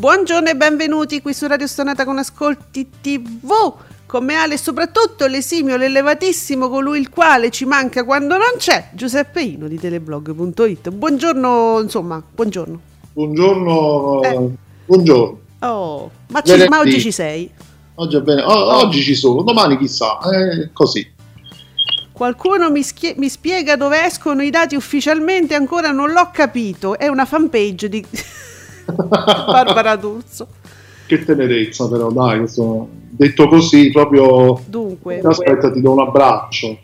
Buongiorno e benvenuti qui su Radio Stonata con Ascolti TV. Come Ale, soprattutto l'esimio, l'elevatissimo, colui il quale ci manca quando non c'è, Giuseppe Ino di teleblog.it. Buongiorno, insomma, buongiorno. Buongiorno, eh. buongiorno. Oh, ma, ci, ma, oggi ci sei? Oggi è bene, o, oh. oggi ci sono, domani chissà, è così. Qualcuno mi, schie- mi, spiega dove escono i dati ufficialmente? Ancora non l'ho capito. È una fanpage di Barbara D'Urso. Che tenerezza però, dai, questo, detto così proprio... Dunque... Aspetta, ti do un abbraccio.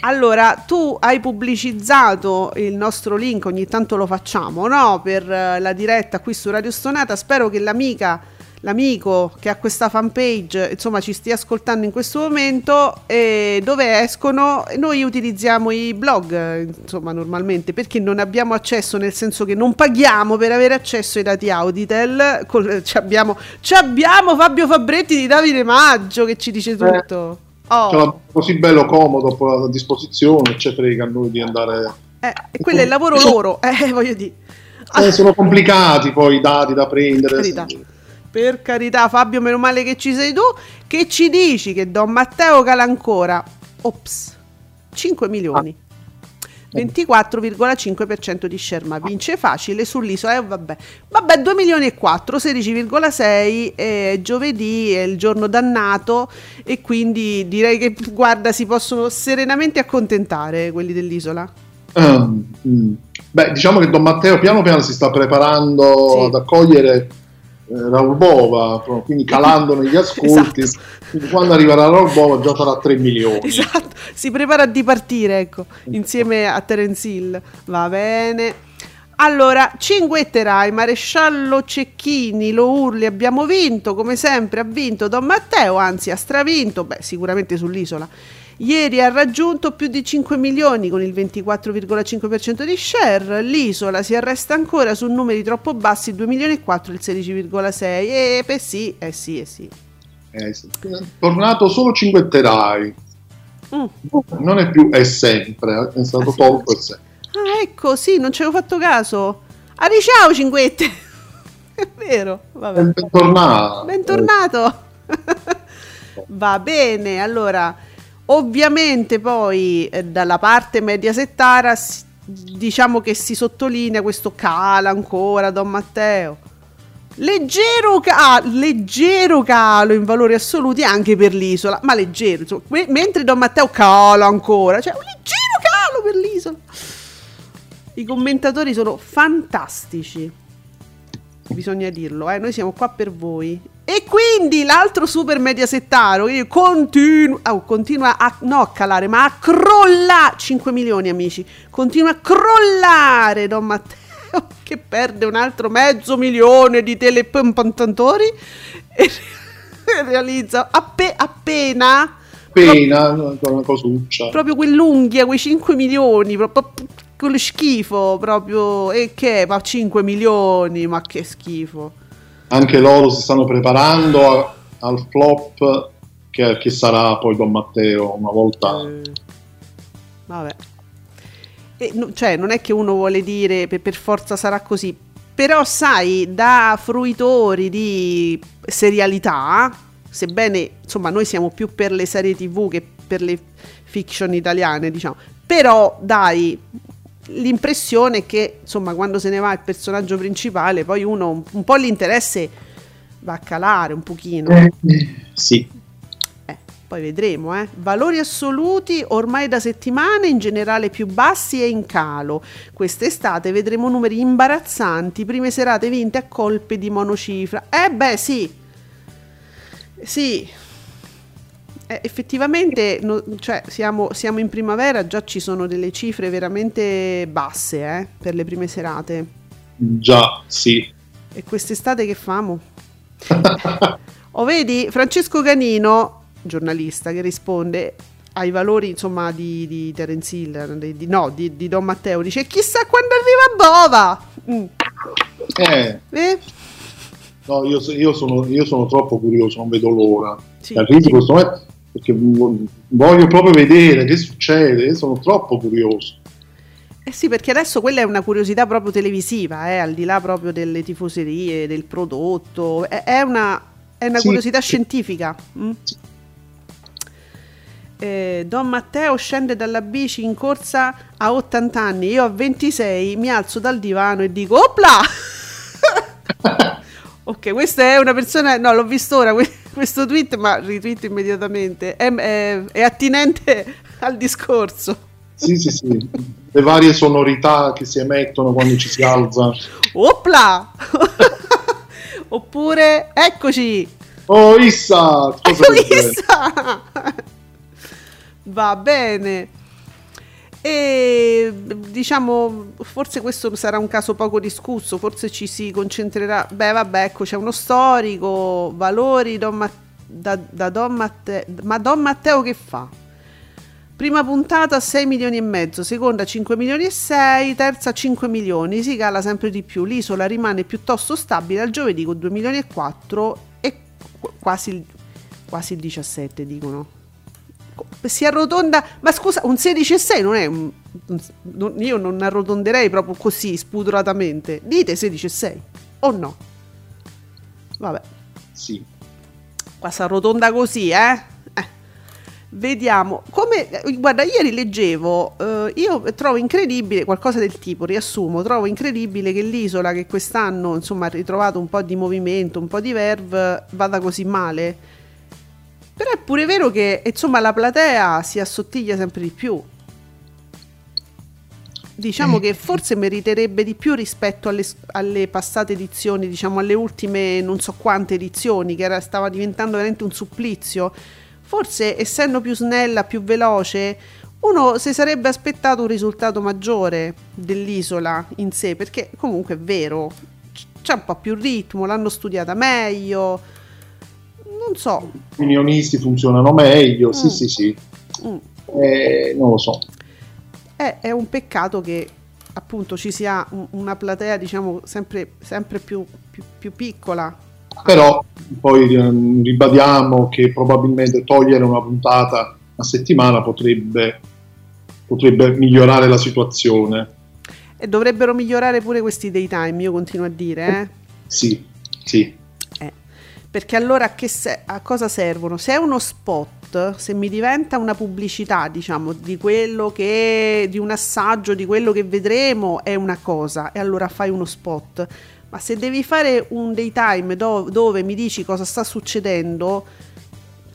Allora, tu hai pubblicizzato il nostro link, ogni tanto lo facciamo, no? Per eh, la diretta qui su Radio Stonata. Spero che l'amica l'amico che ha questa fanpage insomma ci stia ascoltando in questo momento e dove escono? Noi utilizziamo i blog insomma normalmente perché non abbiamo accesso nel senso che non paghiamo per avere accesso ai dati Auditel. Col, ci, abbiamo, ci abbiamo Fabio Fabretti di Davide Maggio che ci dice tutto. Eh, oh. così bello comodo a disposizione ci frega a noi di andare eh, e quello è il lavoro loro eh, voglio dire. Eh, sono complicati poi i dati da prendere per carità, Fabio, meno male che ci sei tu. Che ci dici che Don Matteo cala ancora? Ops, 5 milioni. Ah. 24,5% di share, ma vince facile sull'isola. Eh, vabbè. vabbè, 2 milioni e 4, 16,6 è giovedì, è il giorno dannato e quindi direi che guarda, si possono serenamente accontentare quelli dell'isola. Um, beh, diciamo che Don Matteo piano piano si sta preparando sì. ad accogliere eh, Raul Bova, quindi calando negli ascolti. esatto. Quindi quando arriverà Raul Bova già farà 3 milioni. Esatto, si prepara a dipartire, ecco, insieme a Terence Hill. Va bene. Allora, cinguetterai, maresciallo Cecchini, lo urli, abbiamo vinto, come sempre ha vinto Don Matteo, anzi ha stravinto, beh sicuramente sull'isola Ieri ha raggiunto più di 5 milioni con il 24,5% di share, l'isola si arresta ancora su numeri troppo bassi, 2 milioni e 4, il 16,6 e beh sì, eh sì, eh sì. Eh, tornato solo cinguetterai. Mm. Non è più è sempre, è stato ah, tolto sempre. Ah, ecco, sì, non ci avevo fatto caso. Adi ciao cinguette. è vero, vabbè. Bentornato. Bentornato. Va bene, allora Ovviamente poi eh, dalla parte mediasettara diciamo che si sottolinea questo cala ancora Don Matteo. Leggero, ca- leggero calo in valori assoluti anche per l'isola, ma leggero, insomma, me- mentre Don Matteo cala ancora, cioè un leggero calo per l'isola. I commentatori sono fantastici bisogna dirlo, eh? noi siamo qua per voi. E quindi l'altro super mediasettaro continua, oh, continua a, no, a calare, ma a crollare. 5 milioni amici, continua a crollare Don Matteo che perde un altro mezzo milione di telepompantatori e realizza appe, appena appena una cosuccia proprio quell'unghia quei 5 milioni proprio quello schifo proprio e che ma 5 milioni ma che schifo. Anche loro si stanno preparando a, al flop che, che, sarà poi Don Matteo una volta. Eh, vabbè. E, no, cioè non è che uno vuole dire per, per forza sarà così però sai da fruitori di serialità sebbene insomma noi siamo più per le serie tv che per le fiction italiane, diciamo. Però dai, l'impressione che insomma quando se ne va il personaggio principale poi uno un, un po' l'interesse va a calare un pochino. Eh, sì. Eh, poi vedremo, eh. Valori assoluti ormai da settimane, in generale più bassi e in calo. Quest'estate vedremo numeri imbarazzanti, prime serate vinte a colpe di monocifra. Eh beh, sì. Sì, eh, effettivamente no, cioè, siamo, siamo, in primavera, già ci sono delle cifre veramente basse eh, per le prime serate. Già, sì. E quest'estate che famo? o vedi Francesco Canino, giornalista, che risponde ai valori insomma di, di Terence Hill, di, di, no, di, di, Don Matteo, dice chissà quando arriva Bova. Mm. Eh. eh? No, io, io, sono, io, sono, troppo curioso, non vedo l'ora. Sì. Arrivi questo momento perché voglio proprio vedere che succede, sono troppo curioso. Eh sì, perché adesso quella è una curiosità proprio televisiva, eh, al di là proprio delle tifoserie, del prodotto, è, è una, è una sì. curiosità scientifica. Mm? Sì. Eh, Don Matteo scende dalla bici in corsa a 80 anni, io a 26 mi alzo dal divano e dico opla! ok, questa è una persona, no l'ho visto ora, questo tweet, ma ritweet immediatamente, è, è, è attinente al discorso. Sì, sì, sì, le varie sonorità che si emettono quando ci si alza. Opla! Oppure, eccoci! Oh, Issa! Cosa Issa! Va bene. E diciamo, forse questo sarà un caso poco discusso, forse ci si concentrerà. Beh, vabbè, ecco, c'è uno storico, valori Don Ma- da, da Don Matteo. Ma Don Matteo che fa? Prima puntata 6 milioni e mezzo, seconda 5 milioni e 6, terza 5 milioni, si cala sempre di più. L'isola rimane piuttosto stabile al giovedì con 2 milioni e 4 e quasi, quasi il 17 dicono si arrotonda, ma scusa, un 16,6 non è un, un, io non arrotonderei proprio così spudoratamente. Dite 16,6 o no? Vabbè. Sì. Qua si arrotonda così, eh? eh. Vediamo. Come, guarda, ieri leggevo, eh, io trovo incredibile, qualcosa del tipo, riassumo, trovo incredibile che l'isola che quest'anno, insomma, ha ritrovato un po' di movimento, un po' di verve, vada così male però è pure vero che insomma la platea si assottiglia sempre di più. Diciamo eh. che forse meriterebbe di più rispetto alle, alle, passate edizioni, diciamo alle ultime non so quante edizioni, che era, stava diventando veramente un supplizio. Forse essendo più snella, più veloce, uno si sarebbe aspettato un risultato maggiore dell'isola in sé, perché comunque è vero, c'è un po' più ritmo, l'hanno studiata meglio non so. I milionisti funzionano meglio, mm. sì, sì, sì. Mm. Eh, non lo so. È, è, un peccato che appunto ci sia un, una platea, diciamo, sempre, sempre più, più, più piccola. Però poi ehm, ribadiamo che probabilmente togliere una puntata a settimana potrebbe, potrebbe migliorare la situazione. E dovrebbero migliorare pure questi daytime, io continuo a dire. Eh? Sì, sì perché allora a, se- a, cosa servono? Se è uno spot, se mi diventa una pubblicità, diciamo, di quello che di un assaggio di quello che vedremo è una cosa e allora fai uno spot. Ma se devi fare un daytime do- dove mi dici cosa sta succedendo,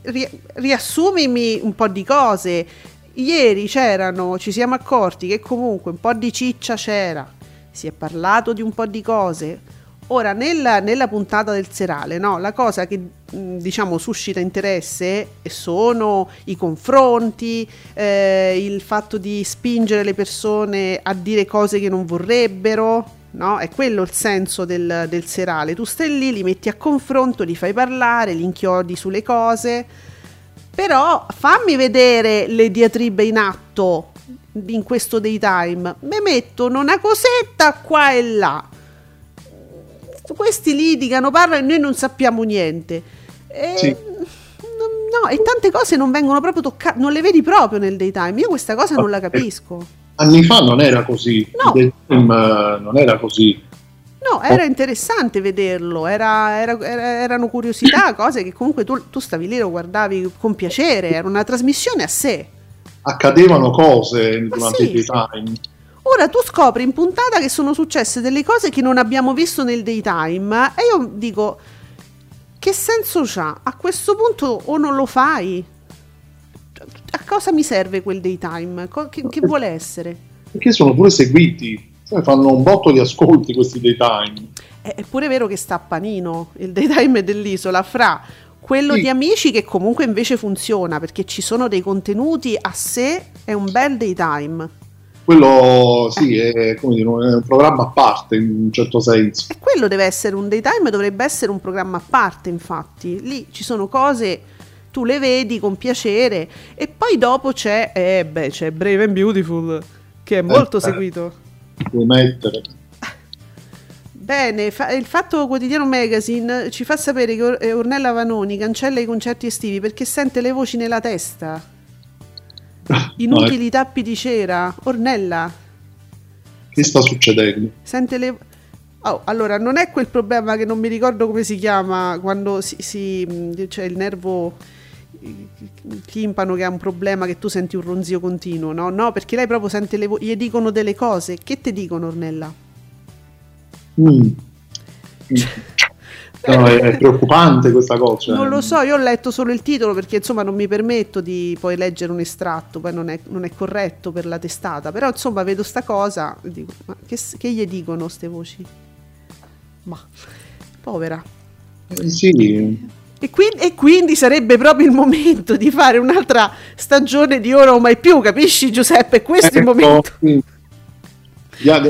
ri- riassumimi un po' di cose. Ieri c'erano, ci siamo accorti che comunque un po' di ciccia c'era. Si è parlato di un po' di cose Ora, nella, nella, puntata del serale, no, la cosa che diciamo suscita interesse sono i confronti, eh, il fatto di spingere le persone a dire cose che non vorrebbero, no? È quello il senso del, del serale. Tu stai lì, li metti a confronto, li fai parlare, li inchiodi sulle cose, però fammi vedere le diatribe in atto in questo daytime. Me mettono una cosetta qua e là questi litigano, parlano e noi non sappiamo niente. E, sì. No, e tante cose non vengono proprio toccate, non le vedi proprio nel daytime. Io questa cosa non la capisco. Anni fa non era così, no. il daytime non era così. No, era interessante vederlo, era, era, erano curiosità, cose che comunque tu, tu stavi lì, lo guardavi con piacere, era una trasmissione a sé. accadevano cose durante sì. il daytime. Ora tu scopri in puntata che sono successe delle cose che non abbiamo visto nel daytime e io dico che senso c'ha? A questo punto o non lo fai? A cosa mi serve quel daytime? Che, che vuole essere? Perché sono pure seguiti, cioè fanno un botto di ascolti questi daytime. È pure vero che sta a panino il daytime dell'isola fra quello sì. di amici che comunque invece funziona perché ci sono dei contenuti a sé, è un bel daytime. Quello sì, eh. è, dire, è, un programma a parte in un certo senso. E quello deve essere un daytime, dovrebbe essere un programma a parte, infatti. Lì ci sono cose tu le vedi con piacere e poi dopo c'è, eh, beh, c'è Brave and Beautiful che è molto eh, seguito. Puoi mettere. Bene, fa- il Fatto Quotidiano Magazine ci fa sapere che Or- eh, Ornella Vanoni cancella i concerti estivi perché sente le voci nella testa. Inutili tappi di cera. Ornella. Che sta succedendo? Sente le... Oh, allora, non è quel problema che non mi ricordo come si chiama quando si, si c'è il nervo il timpano che ha un problema che tu senti un ronzio continuo, no? No, perché lei proprio sente le voci, gli dicono delle cose. Che te dicono, Ornella? Mm. No, è, preoccupante questa cosa. Non lo so, io ho letto solo il titolo perché insomma non mi permetto di poi leggere un estratto, poi non è, non è corretto per la testata, però insomma vedo sta cosa e dico, ma che, che gli dicono queste voci? Ma, povera. Eh, sì. E quindi, e quindi, sarebbe proprio il momento di fare un'altra stagione di ora o mai più, capisci Giuseppe? Questo ecco, è il ecco, momento. Sì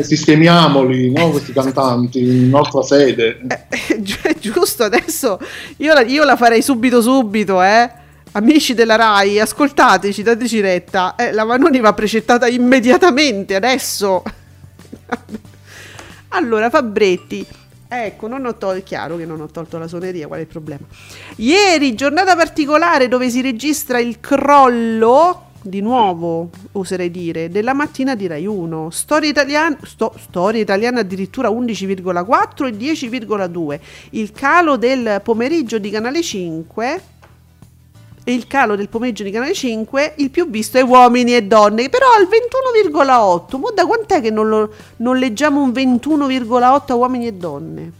sistemiamoli no, questi cantanti in nostra sede. Eh, eh giusto, adesso io la, io la, farei subito subito, eh. Amici della RAI, ascoltateci, dateci retta. Eh, la Vanoni va precettata immediatamente, adesso. allora, Fabretti. Ecco, non ho tolto, è chiaro che non ho tolto la suoneria, qual è il problema? Ieri, giornata particolare dove si registra il crollo di nuovo, oserei dire, della mattina di Rai 1. Storia italiana, sto, storia italiana addirittura 11,4 e 10,2. Il calo del pomeriggio di Canale 5 e il calo del pomeriggio di Canale 5, il più visto è uomini e donne, però al 21,8. Ma da quant'è che non, lo, non leggiamo un 21,8 a uomini e donne?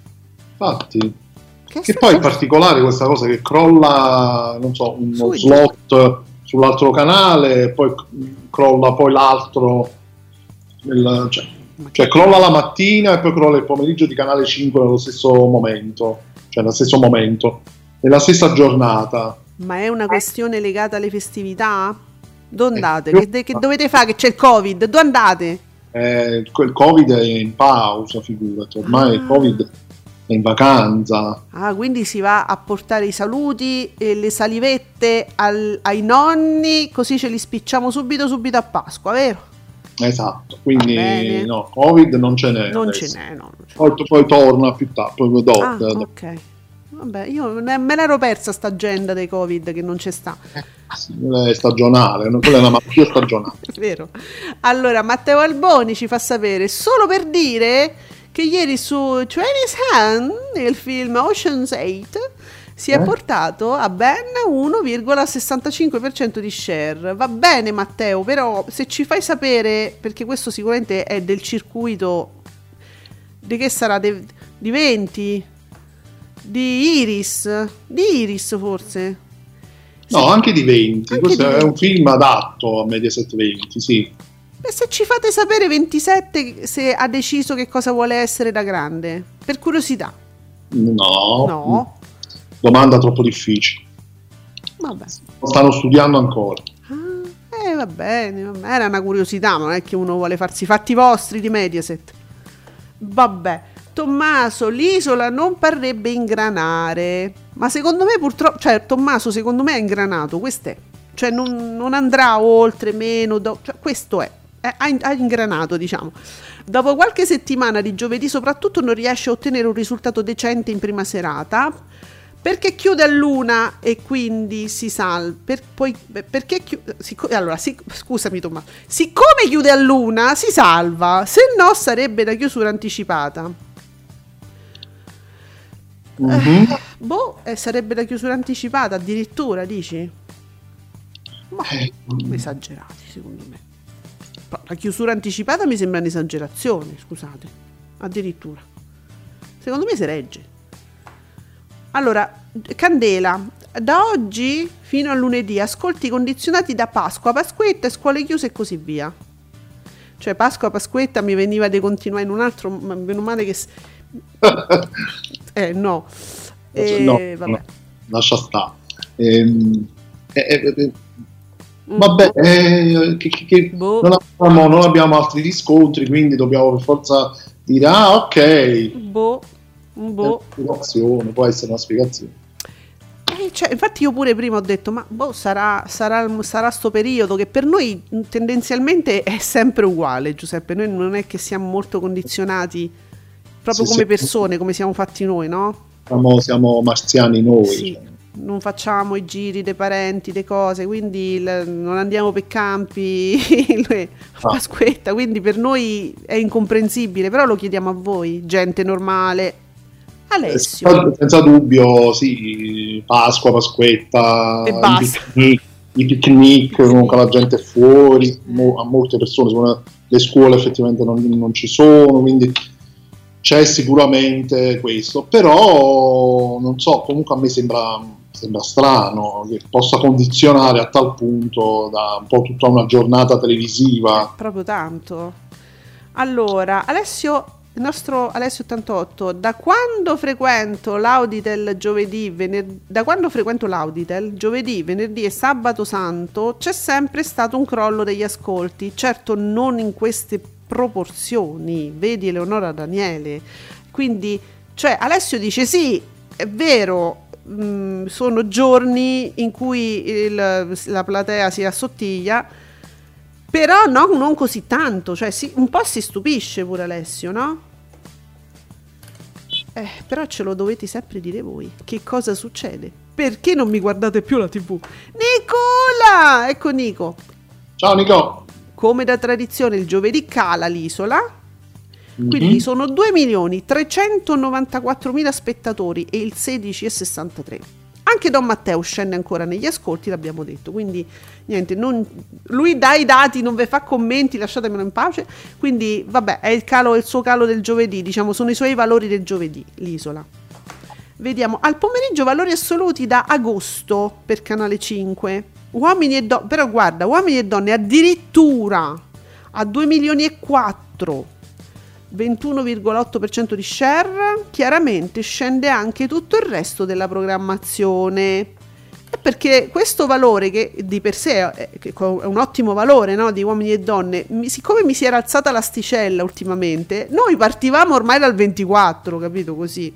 Infatti. Che, che poi è particolare questa cosa che crolla, non so, uno Sui slot sull'altro canale, poi crolla poi l'altro, nel, cioè, cioè, crolla la mattina e poi crolla il pomeriggio di canale 5 nello stesso momento, cioè nello stesso momento, nella stessa giornata. Ma è una questione legata alle festività? Dove andate? Eh, che, che, dovete fare? Che c'è il Covid? Dove andate? Eh, il Covid è in pausa, figurati, ormai ah. il Covid in vacanza. Ah, quindi si va a portare i saluti e le salivette al, ai nonni, così ce li spicciamo subito subito a Pasqua, vero? Esatto, quindi no, Covid non ce n'è. Non adesso. ce n'è, no. Ce poi, poi, torna più tardi, poi dopo. Ah, ok. Vabbè, io me l'ero persa sta agenda dei Covid che non c'è sta. Eh, è stagionale, quella è una malattia stagionale. Vero. Allora, Matteo Alboni ci fa sapere, solo per dire che ieri su 20's Hand, il film Ocean's 8, si è eh? portato a ben 1,65% di share. Va bene Matteo, però se ci fai sapere, perché questo sicuramente è del circuito, di che sarà? De, di 20? Di Iris? Di Iris forse? No, sì. anche di 20. Anche questo di è 20. un film adatto a Mediaset 20, sì. E se ci fate sapere 27 se ha deciso che cosa vuole essere da grande, per curiosità. No. No. Domanda troppo difficile. Vabbè. Stanno studiando ancora. Ah, eh, va bene, va bene, era una curiosità, ma non è che uno vuole farsi i fatti vostri di Mediaset. Vabbè. Tommaso, l'isola non parrebbe ingranare. Ma secondo me purtroppo, cioè Tommaso secondo me è ingranato, questo è. Cioè non, non andrà oltre, meno, do, cioè, questo è ha ingranato, diciamo. Dopo qualche settimana di giovedì soprattutto non riesce a ottenere un risultato decente in prima serata perché chiude a luna e quindi si salva. Per, poi, perché chiude, sic- allora, sic- scusami Tommaso, siccome chiude a luna si salva, se no sarebbe da chiusura anticipata. Mm-hmm. Eh, boh, eh, sarebbe da chiusura anticipata addirittura, dici? Ma eh. esagerati, secondo me. La chiusura anticipata mi sembra un'esagerazione, scusate. Addirittura. Secondo me si regge. Allora, Candela, da oggi fino a lunedì ascolti condizionati da Pasqua, Pasquetta, scuole chiuse e così via. Cioè Pasqua, Pasquetta mi veniva di continuare in un altro, ma meno male che... eh no. Eh, no, no, lascia stare. Ehm, eh, eh, eh mm. Vabbè, eh, che, che boh. non, abbiamo, non, abbiamo, altri riscontri, quindi dobbiamo per forza dire, ah ok. Boh. Boh. Spiegazione, può essere una spiegazione. Eh, cioè, infatti io pure prima ho detto, ma boh, sarà, sarà, sarà sto periodo che per noi tendenzialmente è sempre uguale, Giuseppe, noi non è che siamo molto condizionati proprio sì, come sì. persone, come siamo fatti noi, no? Siamo, siamo marziani noi. Sì. Cioè. Non facciamo i giri dei parenti, le cose, quindi l- non andiamo per campi, ah. Pasquetta, quindi per noi è incomprensibile, però lo chiediamo a voi, gente normale, Alessio. Senza dubbio, sì, Pasqua, Pasquetta, e basta. I picnic, comunque la gente è fuori, mo, a molte persone le scuole effettivamente non, non, ci sono, quindi c'è sicuramente questo, però non so, comunque a me sembra, sembra strano che possa condizionare a tal punto da un po' tutta una giornata televisiva. Proprio tanto. Allora, Alessio il nostro Alessio 88, da quando frequento l'Auditel giovedì, venerdì, da quando frequento l'Auditel giovedì, venerdì e sabato santo c'è sempre stato un crollo degli ascolti, certo non in queste proporzioni, vedi Eleonora Daniele. Quindi, cioè Alessio dice sì, è vero, mh, sono giorni in cui il, la platea si assottiglia, però no, non così tanto, cioè si, un po' si stupisce pure Alessio, no? Eh, però ce lo dovete sempre dire voi. Che cosa succede? Perché non mi guardate più la TV? Nicola! Ecco Nico. Ciao Nico. Come da tradizione il giovedì cala l'isola. Mm-hmm. Quindi sono 2.394.000 spettatori e il 16,63. Anche Don Matteo scende ancora negli ascolti, l'abbiamo detto. Quindi niente, non, lui dà i dati, non vi fa commenti, lasciatemelo in pace. Quindi vabbè, è il, calo, il suo calo del giovedì, diciamo, sono i suoi valori del giovedì, l'isola. Vediamo, al pomeriggio valori assoluti da agosto per Canale 5. Uomini e donne, però guarda, uomini e donne addirittura a 2 milioni e 4 21,8% di share, chiaramente scende anche tutto il resto della programmazione. Perché questo valore, che di per sé è, un ottimo valore no, di uomini e donne, siccome mi si era alzata l'asticella ultimamente, noi partivamo ormai dal 24, capito così?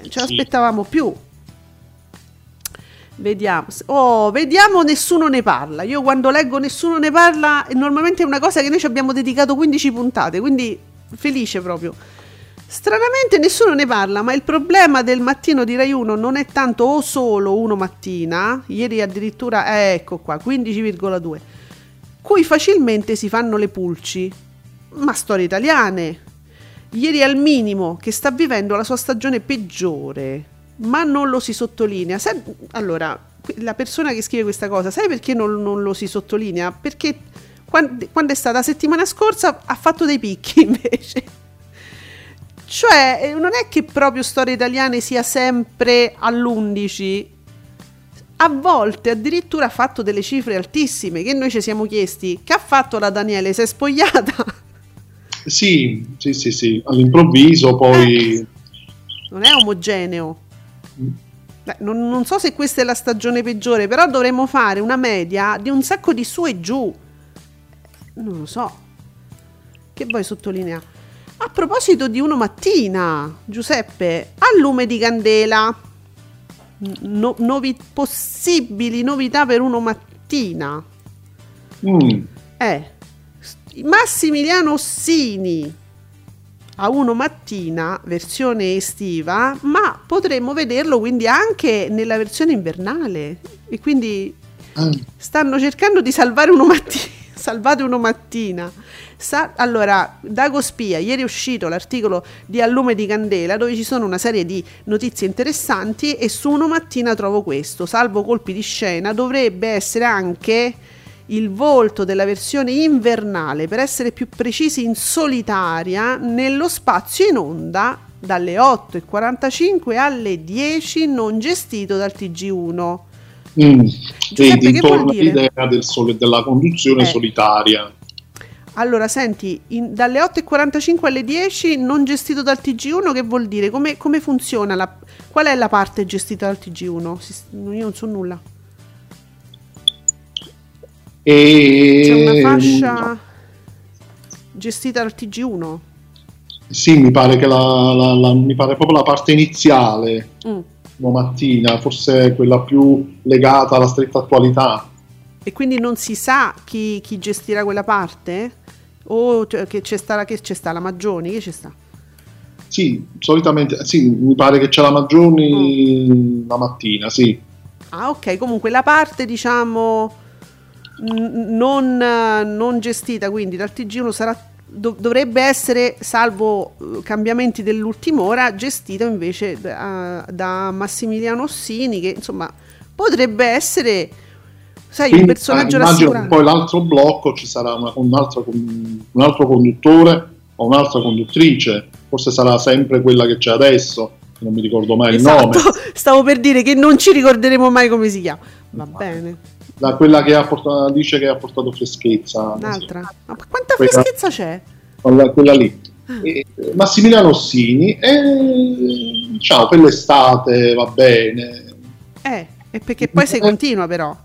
Non ce l'aspettavamo più. Vediamo. Oh, vediamo, nessuno ne parla. Io quando leggo nessuno ne parla, normalmente è una cosa che noi ci abbiamo dedicato 15 puntate, quindi felice proprio. Stranamente nessuno ne parla, ma il problema del mattino di Rai 1 non è tanto o solo uno mattina, ieri addirittura, eh, ecco qua, 15,2, cui facilmente si fanno le pulci, ma storie italiane. Ieri al minimo che sta vivendo la sua stagione peggiore, ma non lo si sottolinea. Sai, allora, la persona che scrive questa cosa, sai perché non, non lo si sottolinea? Perché quando, quando è stata la settimana scorsa ha fatto dei picchi invece. Cioè, eh, non è che proprio Storie Italiane sia sempre all'11, a volte addirittura ha fatto delle cifre altissime che noi ci siamo chiesti che ha fatto la Daniele, si è spogliata? Sì, sì, sì, sì, all'improvviso poi... Eh, non è omogeneo. Mm. Beh, non, non, so se questa è la stagione peggiore, però dovremmo fare una media di un sacco di su e giù. Non lo so. Che vuoi sottolineare? A proposito di uno mattina, Giuseppe, a lume di candela. No, novi, possibili novità per uno mattina. Mm. Eh, Massimiliano Ossini a uno mattina, versione estiva, ma potremmo vederlo quindi anche nella versione invernale. E quindi mm. stanno cercando di salvare uno mattina salvate uno mattina. Sa- allora, Dago Spia, ieri è uscito l'articolo di A lume di candela dove ci sono una serie di notizie interessanti e su uno mattina trovo questo, salvo colpi di scena, dovrebbe essere anche il volto della versione invernale, per essere più precisi in solitaria, nello spazio in onda dalle 8.45 alle 10 non gestito dal TG1. Mm, vedi, torna l'idea del sole, della conduzione eh. solitaria. Allora, senti, in, dalle 8.45 alle 10 non gestito dal TG1, che vuol dire? Come, come funziona? La, qual è la parte gestita dal TG1? Io non so nulla. E... C'è una fascia gestita dal TG1? Sì, mi pare che la, la, la mi pare proprio la parte iniziale, mm. Mattina, forse quella più legata alla stretta attualità. E quindi non si sa chi, chi gestirà quella parte? O cioè, che c'è sta, che c'è sta la Maggioni? Che c'è sta? Sì, solitamente sì, mi pare che c'è la Maggioni mm. la mattina, sì. Ah, ok, comunque la parte diciamo non, non, gestita quindi dal TG1 sarà, dov- dovrebbe essere, salvo eh, cambiamenti dell'ultima ora, gestita invece da, da Massimiliano Ossini che insomma potrebbe essere sai, quindi, un personaggio rassicurante. Poi l'altro blocco ci sarà una, un, altro, un altro conduttore o un'altra conduttrice, forse sarà sempre quella che c'è adesso, non mi ricordo mai esatto. il nome. Stavo per dire che non ci ricorderemo mai come si chiama. Va bene da quella che ha portato, dice che ha portato freschezza. Un'altra? Ma quanta quella, freschezza c'è? Quella, quella lì. Ah. E, Massimiliano Ossini, e, diciamo, per l'estate va bene. Eh, e perché poi si continua però.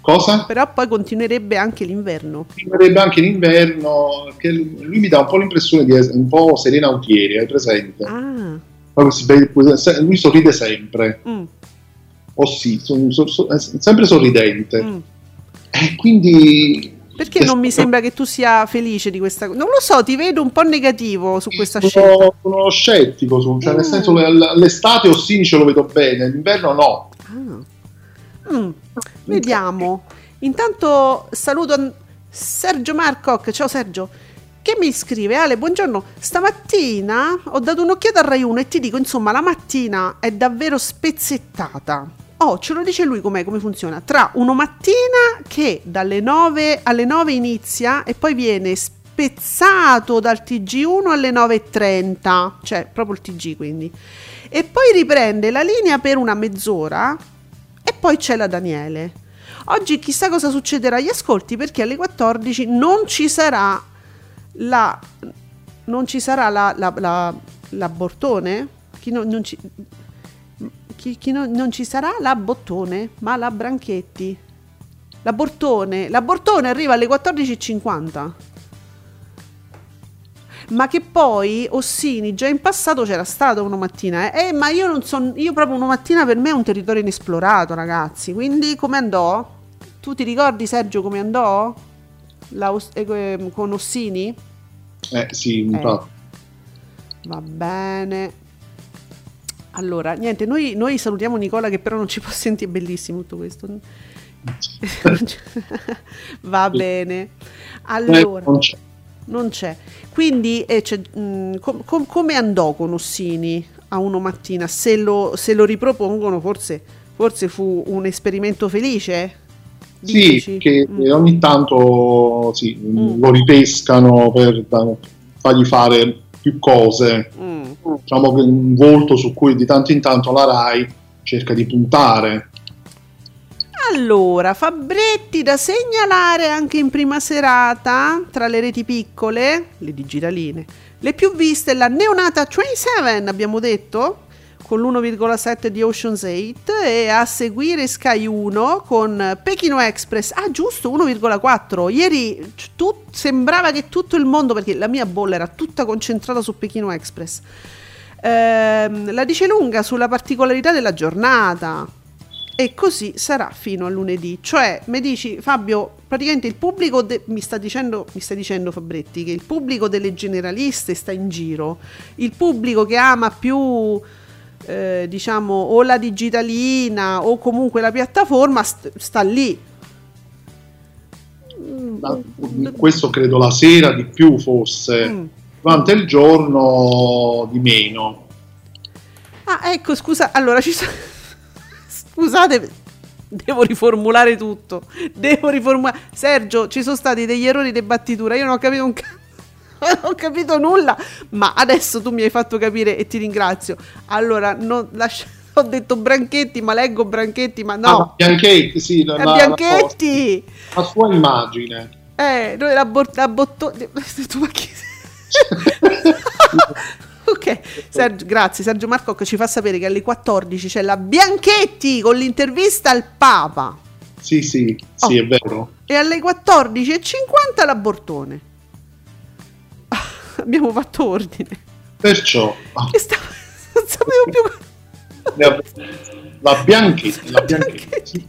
Cosa? Però poi continuerebbe anche l'inverno. Continuerebbe anche l'inverno, che lui mi dà un po' l'impressione di essere un po' Serena Autieri, hai presente? Ah. Lui sorride sempre. Mm oh sì, sono, sono, sono, sempre sorridente. Mm. E quindi... Perché non mi sembra che tu sia felice di questa cosa? Non lo so, ti vedo un po' negativo su questa sono, scelta. Sono scettico, su, cioè mm. nel senso l'estate Ossini ce lo vedo bene, l'inverno no. Ah. Mm. Vediamo. Intanto saluto Sergio Marcoc. Ciao Sergio che mi scrive Ale buongiorno stamattina ho dato un'occhiata a Rai 1 e ti dico insomma la mattina è davvero spezzettata Oh, ce lo dice lui come funziona. Tra una mattina che dalle 9 alle 9 inizia e poi viene spezzato dal TG1 alle 9.30, cioè proprio il TG quindi. E poi riprende la linea per una mezz'ora e poi c'è la Daniele. Oggi chissà cosa succederà agli ascolti perché alle 14 non ci sarà la... non ci sarà la, la, la, la? Chi non, non ci chi, chi non, non, ci sarà la Bottone, ma la Branchetti. La Bortone, la Bortone arriva alle 14.50. Ma che poi Ossini già in passato c'era stato una mattina, eh, eh ma io non so, io proprio una mattina per me è un territorio inesplorato, ragazzi. Quindi come andò? Tu ti ricordi Sergio come andò? La, eh, con Ossini? Eh sì, un eh. Va bene. Allora, niente, noi, noi, salutiamo Nicola che però non ci può sentire, è bellissimo tutto questo. Va bene. Allora, non c'è. Quindi, eh, c'è, mh, mm, com, com, come andò con Ossini a uno mattina? Se lo, se lo ripropongono, forse, forse, fu un esperimento felice? Dici? Sì, che mm. ogni tanto sì, mm. lo ripescano per fargli fare più cose. Mm diciamo che un volto su cui di tanto in tanto la RAI cerca di puntare. Allora, Fabretti da segnalare anche in prima serata tra le reti piccole, le digitaline, le più viste la neonata 27, abbiamo detto, con l'1,7 di Ocean's 8 e a seguire Sky 1 con Pechino Express. Ah, giusto, 1,4. Ieri tu, sembrava che tutto il mondo, perché la mia bolla era tutta concentrata su Pechino Express ehm, la dice lunga sulla particolarità della giornata. E così sarà fino a lunedì. Cioè, mi dici, Fabio, praticamente il pubblico, de- mi, sta dicendo, mi sta dicendo Fabretti, che il pubblico delle generaliste sta in giro, il pubblico che ama più... Eh, diciamo o la digitalina o comunque la piattaforma st- sta lì questo credo la sera di più fosse, mm. durante il giorno di meno. Ah, ecco, scusa, allora ci sono... Scusate, devo riformulare tutto. Devo riformulare. Sergio, ci sono stati degli errori di battitura. Io non ho capito un cazzo. Non ho capito nulla, ma adesso tu mi hai fatto capire e ti ringrazio. Allora, non lascia ho detto Branchetti, ma leggo Branchetti, ma no. Ah, Bianchetti, sì. La, la Bianchetti! La, la, sua immagine. Eh, noi la, bo- la bottone... tu ma chi ok, Sergio, grazie. Sergio Marco ci fa sapere che alle 14 c'è la Bianchetti con l'intervista al Papa. Sì, sì, oh. sì, è vero. E alle 14.50 la Bortone. abbiamo fatto ordine. Perciò... Stavo... Non sapevo più... La Bianchetti, la Bianchetti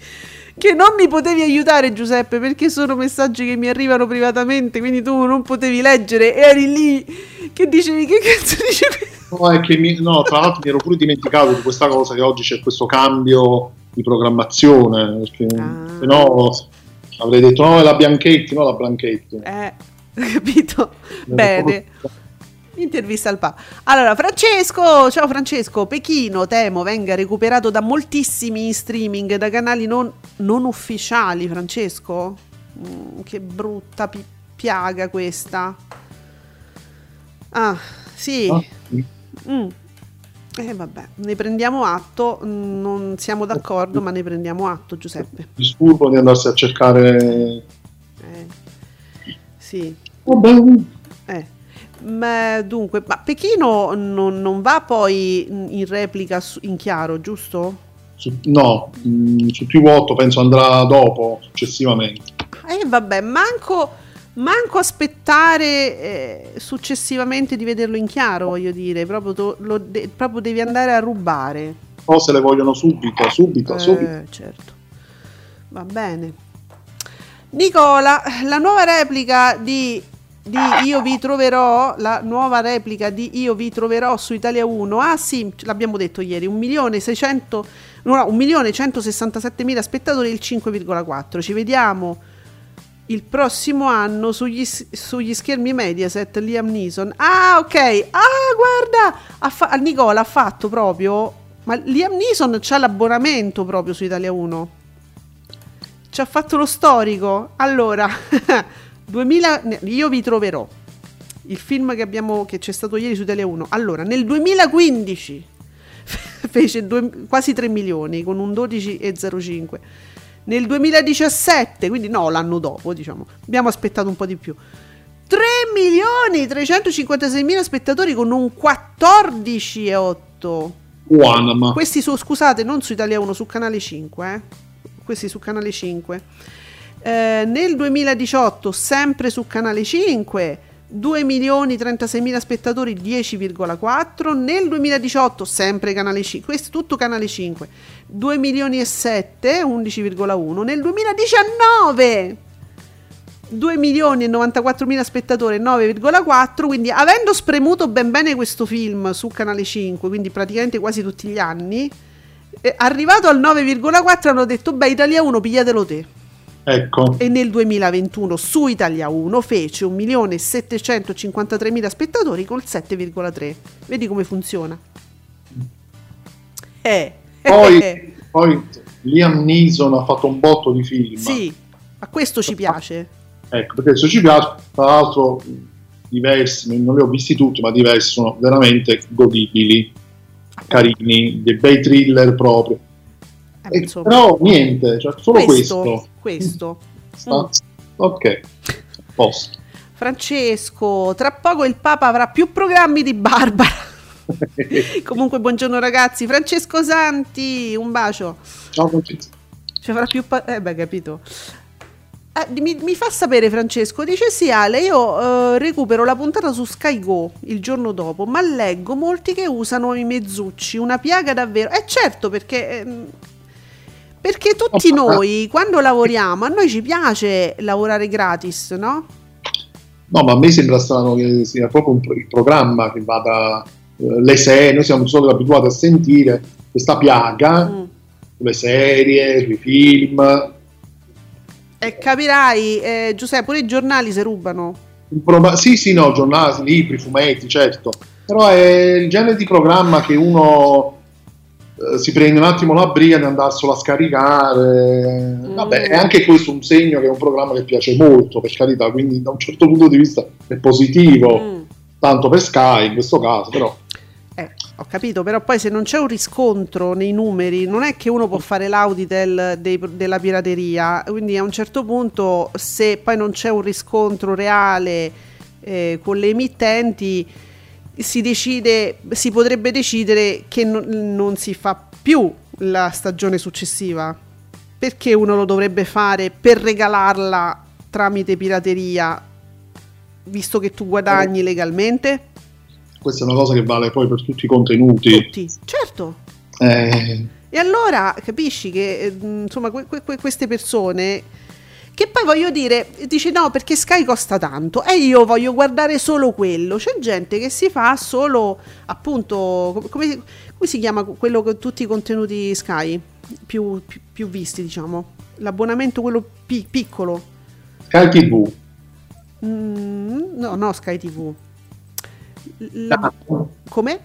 che non mi potevi aiutare Giuseppe perché sono messaggi che mi arrivano privatamente quindi tu non potevi leggere eri lì. Che dicevi? Che cazzo dicevi? No, è che mi, no tra l'altro mi ero pure dimenticato di questa cosa che oggi c'è questo cambio di programmazione perché ah. se no avrei detto no è la Bianchetti no la Blanchetti eh capito bene Intervista al Papa. Allora, Francesco, ciao Francesco, Pechino, temo, venga recuperato da moltissimi in streaming, da canali non, non ufficiali, Francesco? Mm, che brutta pi- piaga questa. Ah, sì. Ah, Mm. Eh vabbè, ne prendiamo atto, non siamo d'accordo, ma ne prendiamo atto, Giuseppe. Disturbo di andarsi a cercare... Sì. Vabbè. Eh. Ma dunque, ma Pechino non, non va poi in replica su, in chiaro, giusto? Su, no, mh, mm, su TV8 penso andrà dopo, successivamente. E eh, vabbè, manco, manco aspettare eh, successivamente di vederlo in chiaro, voglio dire, proprio, to, lo, de, proprio devi andare a rubare. O se le vogliono subito, subito, eh, subito. Certo, va bene. Nicola, la nuova replica di di Io vi troverò, la nuova replica di Io vi troverò su Italia 1. Ah sì, l'abbiamo detto ieri, 1 milione 600 no, 1 milione 167 mila spettatori, il 5,4. Ci vediamo il prossimo anno sugli, sugli, schermi Mediaset Liam Neeson. Ah, ok. Ah, guarda, fa- Nicola ha fatto proprio ma Liam Neeson c'ha l'abbonamento proprio su Italia 1. Ci ha fatto lo storico. Allora 2000, io vi troverò. Il film che, abbiamo, che c'è stato ieri su Italia 1. Allora, nel 2015 fece due, quasi 3 milioni con un 12,05. Nel 2017, quindi no, l'anno dopo, diciamo, abbiamo aspettato un po' di più. 3 milioni 356 mila spettatori con un 14,8. One, Questi su, scusate, non su Italia 1, su Canale 5, eh? Questi su Canale 5. Eh, nel 2018, sempre su Canale 5, 2 milioni 36 mila spettatori 10,4 nel 2018 sempre canale 5 questo tutto canale 5 2 milioni e 7 11,1 nel 2019 2 milioni e 94 mila spettatori 9,4 quindi avendo spremuto ben bene questo film su canale 5 quindi praticamente quasi tutti gli anni arrivato al 9,4 hanno detto beh Italia 1 pigliatelo te Ecco. E nel 2021 su Italia 1 fece 1.753.000 spettatori col 7,3. Vedi come funziona? Eh. Poi, eh. poi Liam Neeson ha fatto un botto di film. Sì, a questo ci piace. Ecco, perché questo ci piace. Tra l'altro diversi, non li ho visti tutti, ma diversi sono veramente godibili, carini, dei bei thriller proprio. Eh, eh, però niente, cioè solo questo. Questo. questo. Mm. Ok, posto. Francesco, tra poco il Papa avrà più programmi di Barbara. Comunque, buongiorno ragazzi. Francesco Santi, un bacio. Ciao Francesco. Ci avrà più... Pa- eh beh, capito. Eh, mi, mi, fa sapere Francesco, dice sì Ale, io eh, recupero la puntata su Sky Go il giorno dopo, ma leggo molti che usano i mezzucci, una piaga davvero. Eh certo, perché... Eh, perché tutti noi, quando lavoriamo, a noi ci piace lavorare gratis, no? No, ma a me sembra strano che sia proprio il programma che vada eh, le serie, noi siamo solo abituati a sentire questa piaga mm. sulle serie, sui film. E capirai, eh, Giuseppe, pure i giornali si rubano. Proba- sì, sì, no, giornali, libri, fumetti, certo. Però è il genere di programma che uno eh, si prende un attimo la briga di andarselo a scaricare. Mm. Vabbè, è anche questo un segno che è un programma che piace molto, per carità, quindi da un certo punto di vista è positivo, mm. tanto per Sky in questo caso, però ho capito, però poi se non c'è un riscontro nei numeri, non è che uno può fare l'auditel dei, della pirateria, quindi a un certo punto se poi non c'è un riscontro reale eh, con le emittenti, si decide, si potrebbe decidere che non, non si fa più la stagione successiva. Perché uno lo dovrebbe fare per regalarla tramite pirateria, visto che tu guadagni legalmente? Questa è una cosa che vale poi per tutti i contenuti. Tutti, certo. Eh. E allora capisci che eh, insomma que- que- queste persone che poi voglio dire, dici no perché Sky costa tanto e io voglio guardare solo quello. C'è gente che si fa solo appunto, come, come si chiama quello con tutti i contenuti Sky più, più, più visti diciamo, l'abbonamento quello pi- piccolo. Sky TV. Mm, no, no Sky TV. La... Come?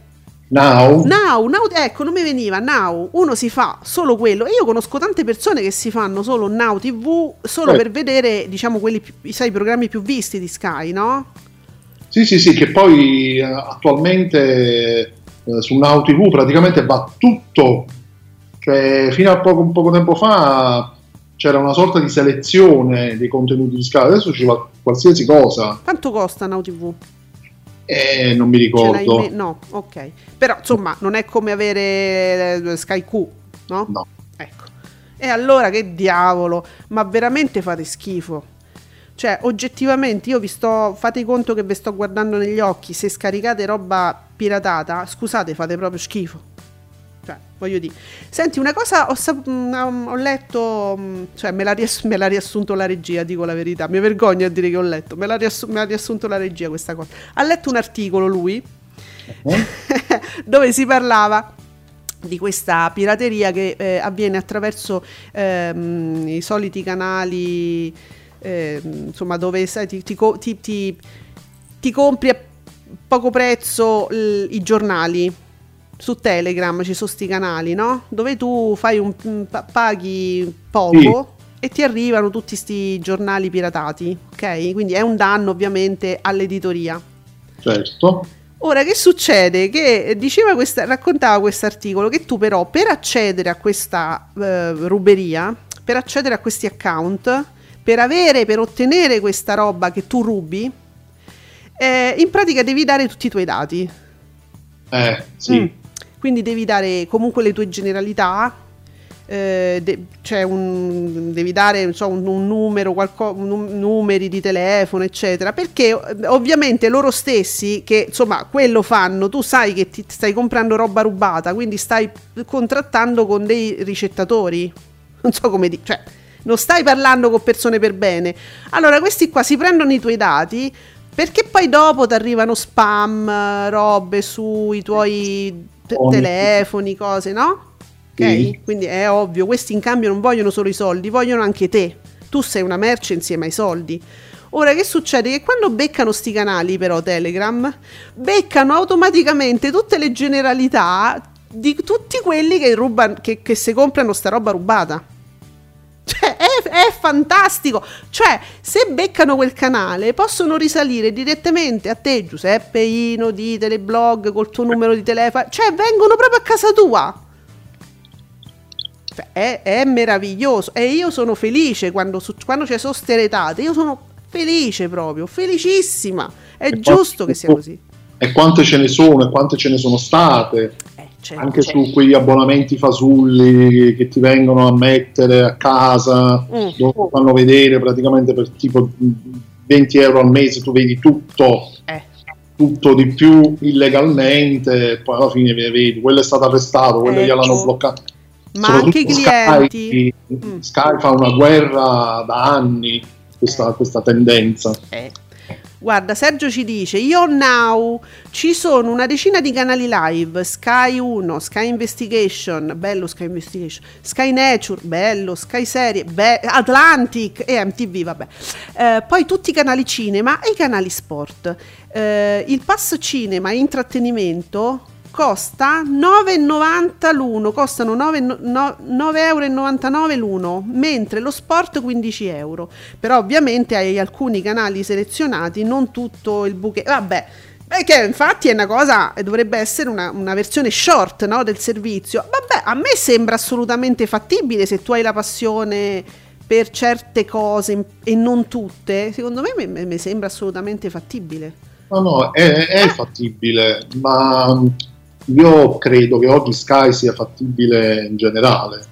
Now. now. Now, ecco, non mi veniva. Now, uno si fa solo quello. E io conosco tante persone che si fanno solo Now TV solo eh. per vedere, diciamo, quelli sai, i programmi più visti di Sky, no? Sì, sì, sì, che poi eh, attualmente eh, su Now TV praticamente va tutto. Cioè, fino a poco, poco tempo fa c'era una sorta di selezione dei contenuti di Sky, adesso ci va qualsiasi cosa. Quanto costa Now TV? Eh, non mi ricordo. Me- no, ok. Però insomma, non è come avere eh, Sky Q, no? No. Ecco. E allora che diavolo, ma veramente fate schifo. Cioè, oggettivamente, io vi sto. Fate conto che vi sto guardando negli occhi. Se scaricate roba piratata, scusate, fate proprio schifo. Cioè, voglio dire. Senti, una cosa ho, sap- mm, ho letto, mm, cioè me l'ha, riass- me l'ha, riassunto la regia, dico la verità. Mi vergogno a dire che ho letto, me l'ha, riass- me l'ha riassunto la regia questa cosa. Ha letto un articolo lui uh-huh. dove si parlava di questa pirateria che eh, avviene attraverso ehm, i soliti canali, eh, insomma, dove sai, ti, ti, ti, ti compri a poco prezzo l- i giornali su Telegram ci sono sti canali, no? Dove tu fai un, paghi poco sì. e ti arrivano tutti questi giornali piratati, ok? Quindi è un danno ovviamente all'editoria. Certo. Ora che succede? Che diceva questa, raccontava questo articolo che tu però per accedere a questa eh, ruberia, per accedere a questi account, per avere, per ottenere questa roba che tu rubi, eh, in pratica devi dare tutti i tuoi dati. Eh, sì. Mm quindi devi dare comunque le tue generalità, eh, de- cioè un, devi dare so, un, un, numero, qualco, un, numeri di telefono, eccetera, perché eh, ovviamente loro stessi, che insomma quello fanno, tu sai che ti stai comprando roba rubata, quindi stai contrattando con dei ricettatori, non so come dire, cioè non stai parlando con persone per bene. Allora questi qua si prendono i tuoi dati perché poi dopo ti arrivano spam, robe sui tuoi telefoni, cose, no? Ok? Sì. Quindi è ovvio, questi in cambio non vogliono solo i soldi, vogliono anche te. Tu sei una merce insieme ai soldi. Ora che succede? Che quando beccano sti canali, però Telegram, beccano automaticamente tutte le generalità di tutti quelli che, rubano, che, che si comprano sta roba rubata. Cioè, è, è, fantastico. Cioè, se beccano quel canale, possono risalire direttamente a te, Giuseppe Ino di Teleblog, col tuo numero di telefono. Cioè, vengono proprio a casa tua. Cioè, è, è, meraviglioso. E io sono felice quando, quando c'è sosteretate. Io sono felice proprio, felicissima. È e giusto che sia così. E quante ce ne sono, e quante ce ne sono state. Certo, anche certo. su quegli abbonamenti fasulli che ti vengono a mettere a casa, mm. dove fanno vedere praticamente per tipo 20 euro al mese, tu vedi tutto, eh. tutto di più illegalmente, poi alla fine vedi, quello è stato arrestato, quello eh, gliel'hanno oh. bloccato. Ma anche i clienti. Sky, mm. Sky fa una guerra da anni, questa, eh. questa tendenza. Eh. Guarda, Sergio ci dice: Io now ci sono una decina di canali live: Sky 1, Sky Investigation, bello Sky Investigation, Sky Nature, bello, Sky Serie, be- Atlantic e MTV, vabbè. Eh, poi tutti i canali cinema e i canali sport. Eh, il pass cinema e intrattenimento costa 9,90 l'uno, costano 9,99 euro l'uno, mentre lo sport 15 euro. Però ovviamente hai alcuni canali selezionati, non tutto il bouquet. Vabbè, perché infatti è una cosa, dovrebbe essere una, una versione short no, del servizio. Vabbè, a me sembra assolutamente fattibile se tu hai la passione per certe cose e non tutte. Secondo me mi sembra assolutamente fattibile. No, no, è, è fattibile, ma io credo che oggi Sky sia fattibile in generale,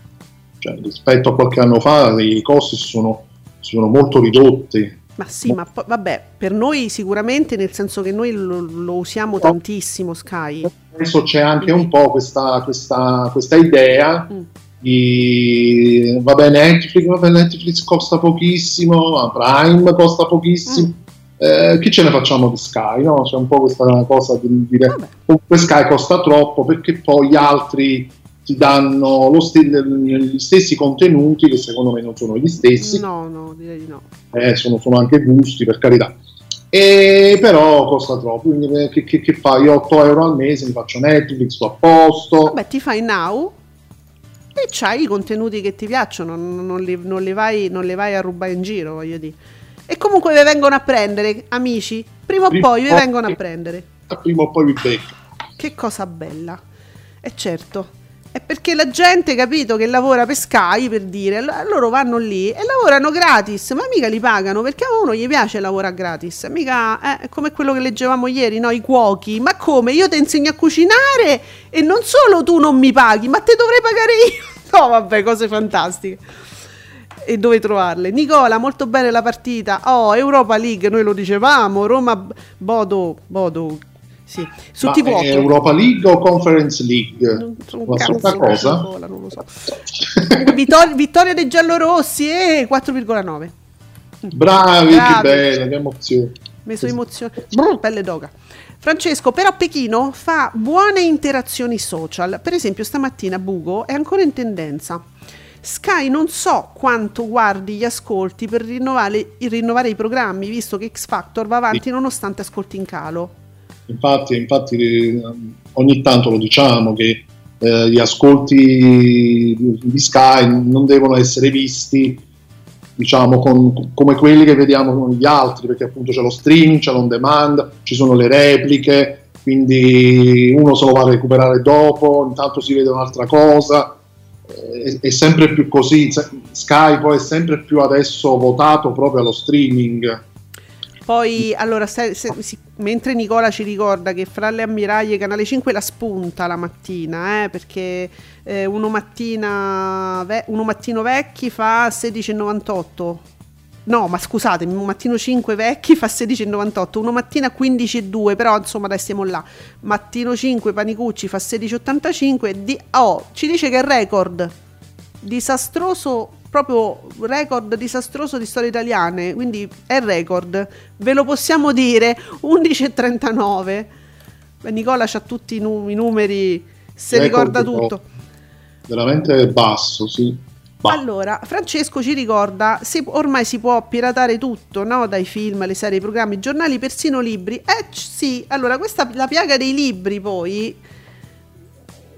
cioè, rispetto a qualche anno fa i costi sono, sono molto ridotti. Ma sì, ma po- vabbè, per noi sicuramente nel senso che noi lo, lo usiamo no. tantissimo Sky. Adesso c'è anche un po' questa, questa, questa idea mm. di, vabbè Netflix, vabbè Netflix costa pochissimo, Prime costa pochissimo. Mm eh, chi ce ne facciamo di Sky? No? C'è un po' questa cosa di dire comunque Sky costa troppo perché poi gli altri ti danno st- gli stessi contenuti che secondo me non sono gli stessi. No, no, direi di no. Eh, sono, sono anche gusti per carità. E però costa troppo, quindi eh, che, che, che fai? 8 euro al mese, mi faccio Netflix, sto a posto. Vabbè, ti fai now e c'hai i contenuti che ti piacciono, non, non, li, non, li vai, non li vai a rubare in giro, voglio dire. E comunque vi vengono a prendere, amici. Prima o poi vi vengono a prendere. Prima o poi vi becco. Che cosa bella. E certo. È perché la gente, capito, che lavora per Sky, per dire, loro vanno lì e lavorano gratis, ma mica li pagano, perché a uno gli piace lavorare gratis. Mica eh, è come quello che leggevamo ieri, no? I cuochi. Ma come? Io ti insegno a cucinare e non solo tu non mi paghi, ma te dovrei pagare io. No, vabbè, cose fantastiche e dove trovarle. Nicola, molto bene la partita. Oh, Europa League, noi lo dicevamo. Roma, Bodo, Bodo. Sì, su TV8. Europa League o Conference League? La stessa cosa? Nicola, non lo so. Vittor- vittoria dei giallorossi e eh, 4,9. Bravi, Bravi, che bella, che emozione. Mi sono emozionato. Pelle d'oca. Francesco, però Pechino fa buone interazioni social. Per esempio, stamattina Bugo è ancora in tendenza. Sky non so quanto guardi gli ascolti per rinnovare, rinnovare i programmi, visto che X Factor va avanti nonostante ascolti in calo. Infatti, infatti eh, ogni tanto lo diciamo che eh, gli ascolti di Sky non devono essere visti diciamo con, come quelli che vediamo con gli altri perché appunto c'è lo streaming, c'è l'on demand, ci sono le repliche quindi uno se lo va a recuperare dopo, intanto si vede un'altra cosa è, è, sempre più così. Sky poi è sempre più adesso votato proprio allo streaming. Poi, allora, se, se, si, mentre Nicola ci ricorda che fra le ammiraglie Canale 5 la spunta la mattina, eh, perché eh, uno, mattina, ve, uno mattino vecchi fa 16,98 No, ma scusatemi, un mattino 5 vecchi fa 16,98, uno mattina 15,2, però insomma dai stiamo là. Mattino 5 Panicucci fa 16,85, di, oh, ci dice che è record disastroso, proprio record disastroso di storie italiane, quindi è record, ve lo possiamo dire, 11,39. Beh, Nicola ha tutti i, num- i numeri, se ricorda tutto. Veramente basso, sì. Bah. Allora, Francesco ci ricorda, se ormai si può piratare tutto, no? dai film, le serie, i programmi, i giornali, persino libri. Eh sì, allora questa la piaga dei libri poi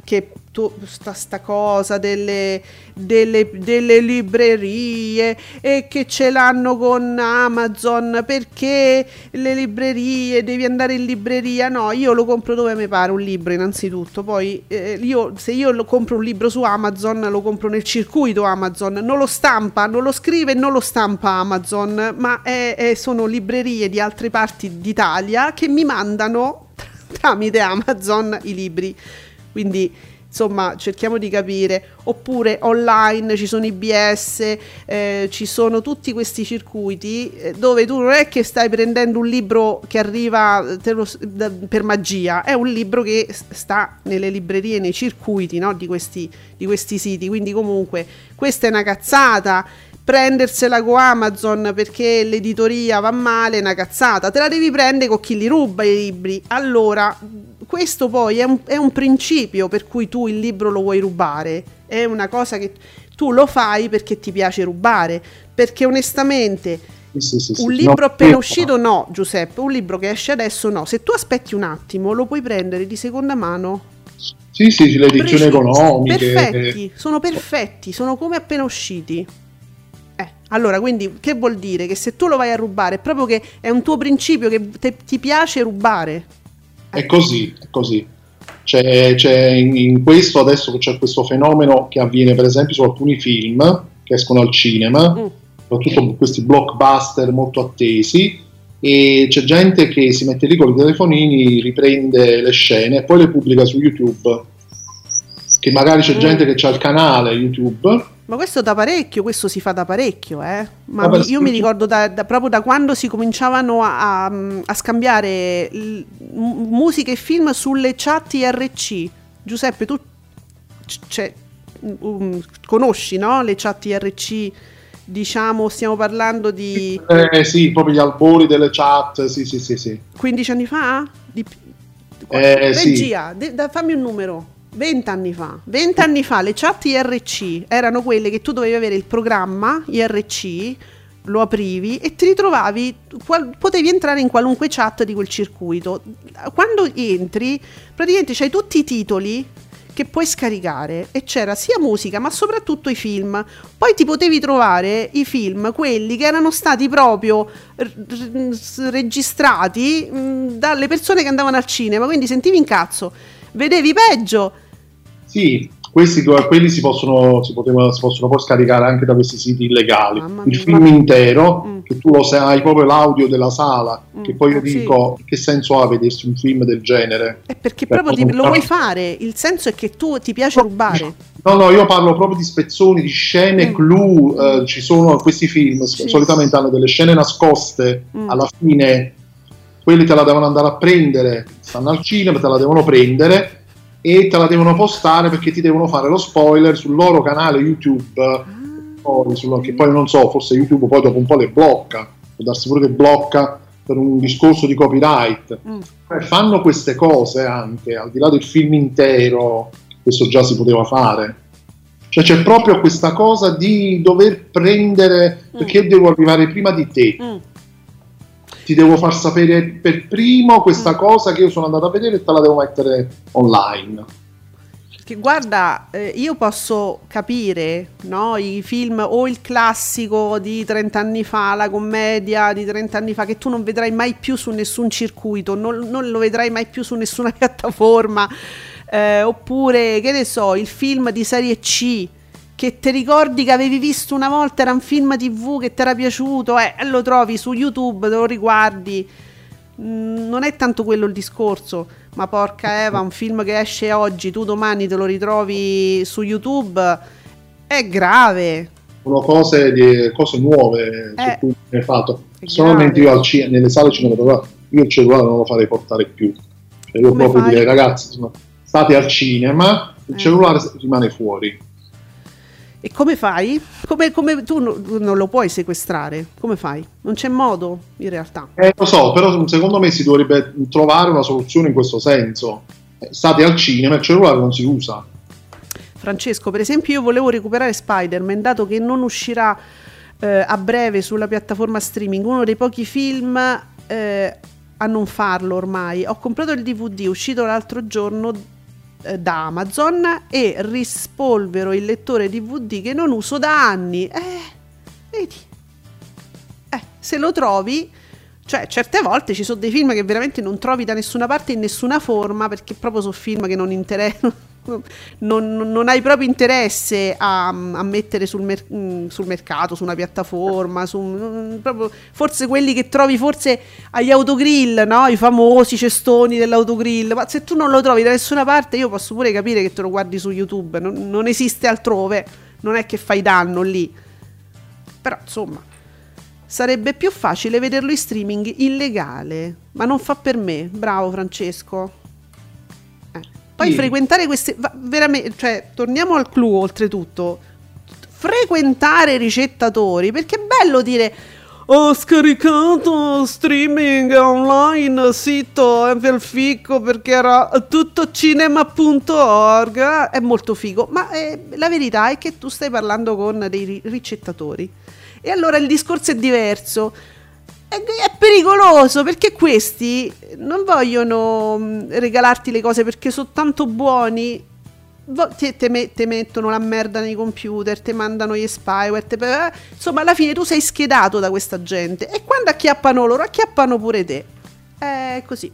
che tu, sta, sta cosa delle, delle, delle, librerie e che ce l'hanno con Amazon perché le librerie devi andare in libreria? No io lo compro dove mi pare un libro innanzitutto poi eh, io, se io lo compro un libro su Amazon lo compro nel circuito Amazon non lo stampa non lo scrive non lo stampa Amazon ma è, è, sono librerie di altre parti d'Italia che mi mandano tramite Amazon i libri. Quindi insomma cerchiamo di capire. Oppure online ci sono i BS eh, ci sono tutti questi circuiti eh, dove tu non è che stai prendendo un libro che arriva lo, da, per magia è un libro che sta nelle librerie nei circuiti no, di, questi, di questi siti. Quindi comunque questa è una cazzata prendersela con Amazon perché l'editoria va male, è una cazzata, te la devi prendere con chi li ruba i libri. Allora, questo poi è un, è un principio per cui tu il libro lo vuoi rubare, è una cosa che tu lo fai perché ti piace rubare, perché onestamente sì, sì, sì, un libro no, appena uscito no, Giuseppe, un libro che esce adesso no, se tu aspetti un attimo lo puoi prendere di seconda mano. Sì, sì, le edizioni economiche. Perfetti, sono perfetti, sono come appena usciti. Allora, quindi che vuol dire? Che se tu lo vai a rubare è proprio che è un tuo principio che te, ti piace rubare. È così, è così. C'è, c'è in, in, questo adesso c'è questo fenomeno che avviene per esempio su alcuni film che escono al cinema, mm. soprattutto questi blockbuster molto attesi, e c'è gente che si mette lì con i telefonini, riprende le scene e poi le pubblica su YouTube. Che magari c'è mm. gente che ha il canale YouTube ma questo da parecchio, questo si fa da parecchio, eh? Ma Vabbè, io mi ricordo da, da, proprio da quando si cominciavano a, a scambiare l, musica e film sulle chat IRC. Giuseppe, tu cioè, um, conosci no? le chat IRC? Diciamo, stiamo parlando di... Eh sì, proprio gli albori delle chat, sì, sì, sì. sì. 15 anni fa? Di... Eh, Regia, sì. de, fammi un numero. 20 anni fa. 20 anni fa le chat IRC erano quelle che tu dovevi avere il programma IRC, lo aprivi e ti ritrovavi, qual, potevi entrare in qualunque chat di quel circuito. Quando entri, praticamente c'hai tutti i titoli che puoi scaricare e c'era sia musica ma soprattutto i film. Poi ti potevi trovare i film, quelli che erano stati proprio registrati dalle persone che andavano al cinema, quindi sentivi in cazzo vedevi peggio. Sì, questi, quelli si possono, si, poteva, si possono poi scaricare anche da questi siti illegali. Il film intero, mm. che tu lo sai, hai proprio l'audio della sala, mm. che poi io dico, sì. che senso ha vedersi un film del genere? È perché per proprio ti, lo vuoi fare, il senso è che tu ti piace rubare. No, no, io parlo proprio di spezzoni, di scene mm. clou, eh, ci sono questi film, sì. solitamente hanno delle scene nascoste mm. alla fine quelli te la devono andare a prendere, stanno al cinema, te la devono prendere e te la devono postare perché ti devono fare lo spoiler sul loro canale YouTube. Ah. Che poi non so, forse YouTube poi dopo un po' le blocca, può darsi pure che blocca per un discorso di copyright. Mm. Eh, fanno queste cose anche, al di là del film intero, questo già si poteva fare. Cioè c'è proprio questa cosa di dover prendere, perché mm. devo arrivare prima di te. Mm ti devo far sapere per primo questa mm. cosa che io sono andato a vedere e te la devo mettere online. Che guarda, eh, io posso capire no, i film o il classico di 30 anni fa, la commedia di 30 anni fa, che tu non vedrai mai più su nessun circuito, non, non lo vedrai mai più su nessuna piattaforma. Eh, oppure, che ne so, il film di serie C che ti ricordi che avevi visto una volta, era un film tv che ti era piaciuto, eh, e lo trovi su YouTube, te lo riguardi. Mm, non è tanto quello il discorso, ma porca Eva, un film che esce oggi, tu domani te lo ritrovi su YouTube, è grave. Sono cose, di, cose nuove eh, su cui hai fatto. Solamente io al cine, nelle sale cinematografiche, io il cellulare non lo farei portare più. Cioè io Come proprio fai? direi ragazzi, state al cinema, il eh. cellulare rimane fuori e come fai? Come, come tu non lo puoi sequestrare? Come fai? Non c'è modo in realtà. Eh, lo so, però secondo me si dovrebbe trovare una soluzione in questo senso. Eh, state al cinema, il cellulare non si usa. Francesco, per esempio, io volevo recuperare Spider-Man, dato che non uscirà eh, a breve sulla piattaforma streaming, uno dei pochi film eh, a non farlo ormai. Ho comprato il DVD uscito l'altro giorno da Amazon e rispolvero il lettore DVD che non uso da anni. Eh, vedi. Eh, se lo trovi, cioè certe volte ci sono dei film che veramente non trovi da nessuna parte in nessuna forma perché proprio sono film che non interessano non, non, hai proprio interesse a, a mettere sul, mer- mm, sul, mercato, su una piattaforma, su, proprio, forse quelli che trovi forse agli autogrill, no? i famosi cestoni dell'autogrill, ma se tu non lo trovi da nessuna parte io posso pure capire che te lo guardi su YouTube, non, non esiste altrove, non è che fai danno lì. Però insomma, sarebbe più facile vederlo in streaming illegale, ma non fa per me. Bravo Francesco. Poi sì. frequentare queste... Veramente, cioè, torniamo al clou oltretutto. frequentare ricettatori, perché è bello dire ho scaricato streaming online sito del ficco perché era tuttocinema.org è molto figo ma eh, la verità è che tu stai parlando con dei ricettatori e allora il discorso è diverso è, è pericoloso perché questi non vogliono mm, regalarti le cose perché sono tanto buoni ti, te, te, mettono la merda nei computer, ti mandano gli spyware, te, eh, insomma alla fine tu sei schedato da questa gente e quando acchiappano loro acchiappano pure te. È così.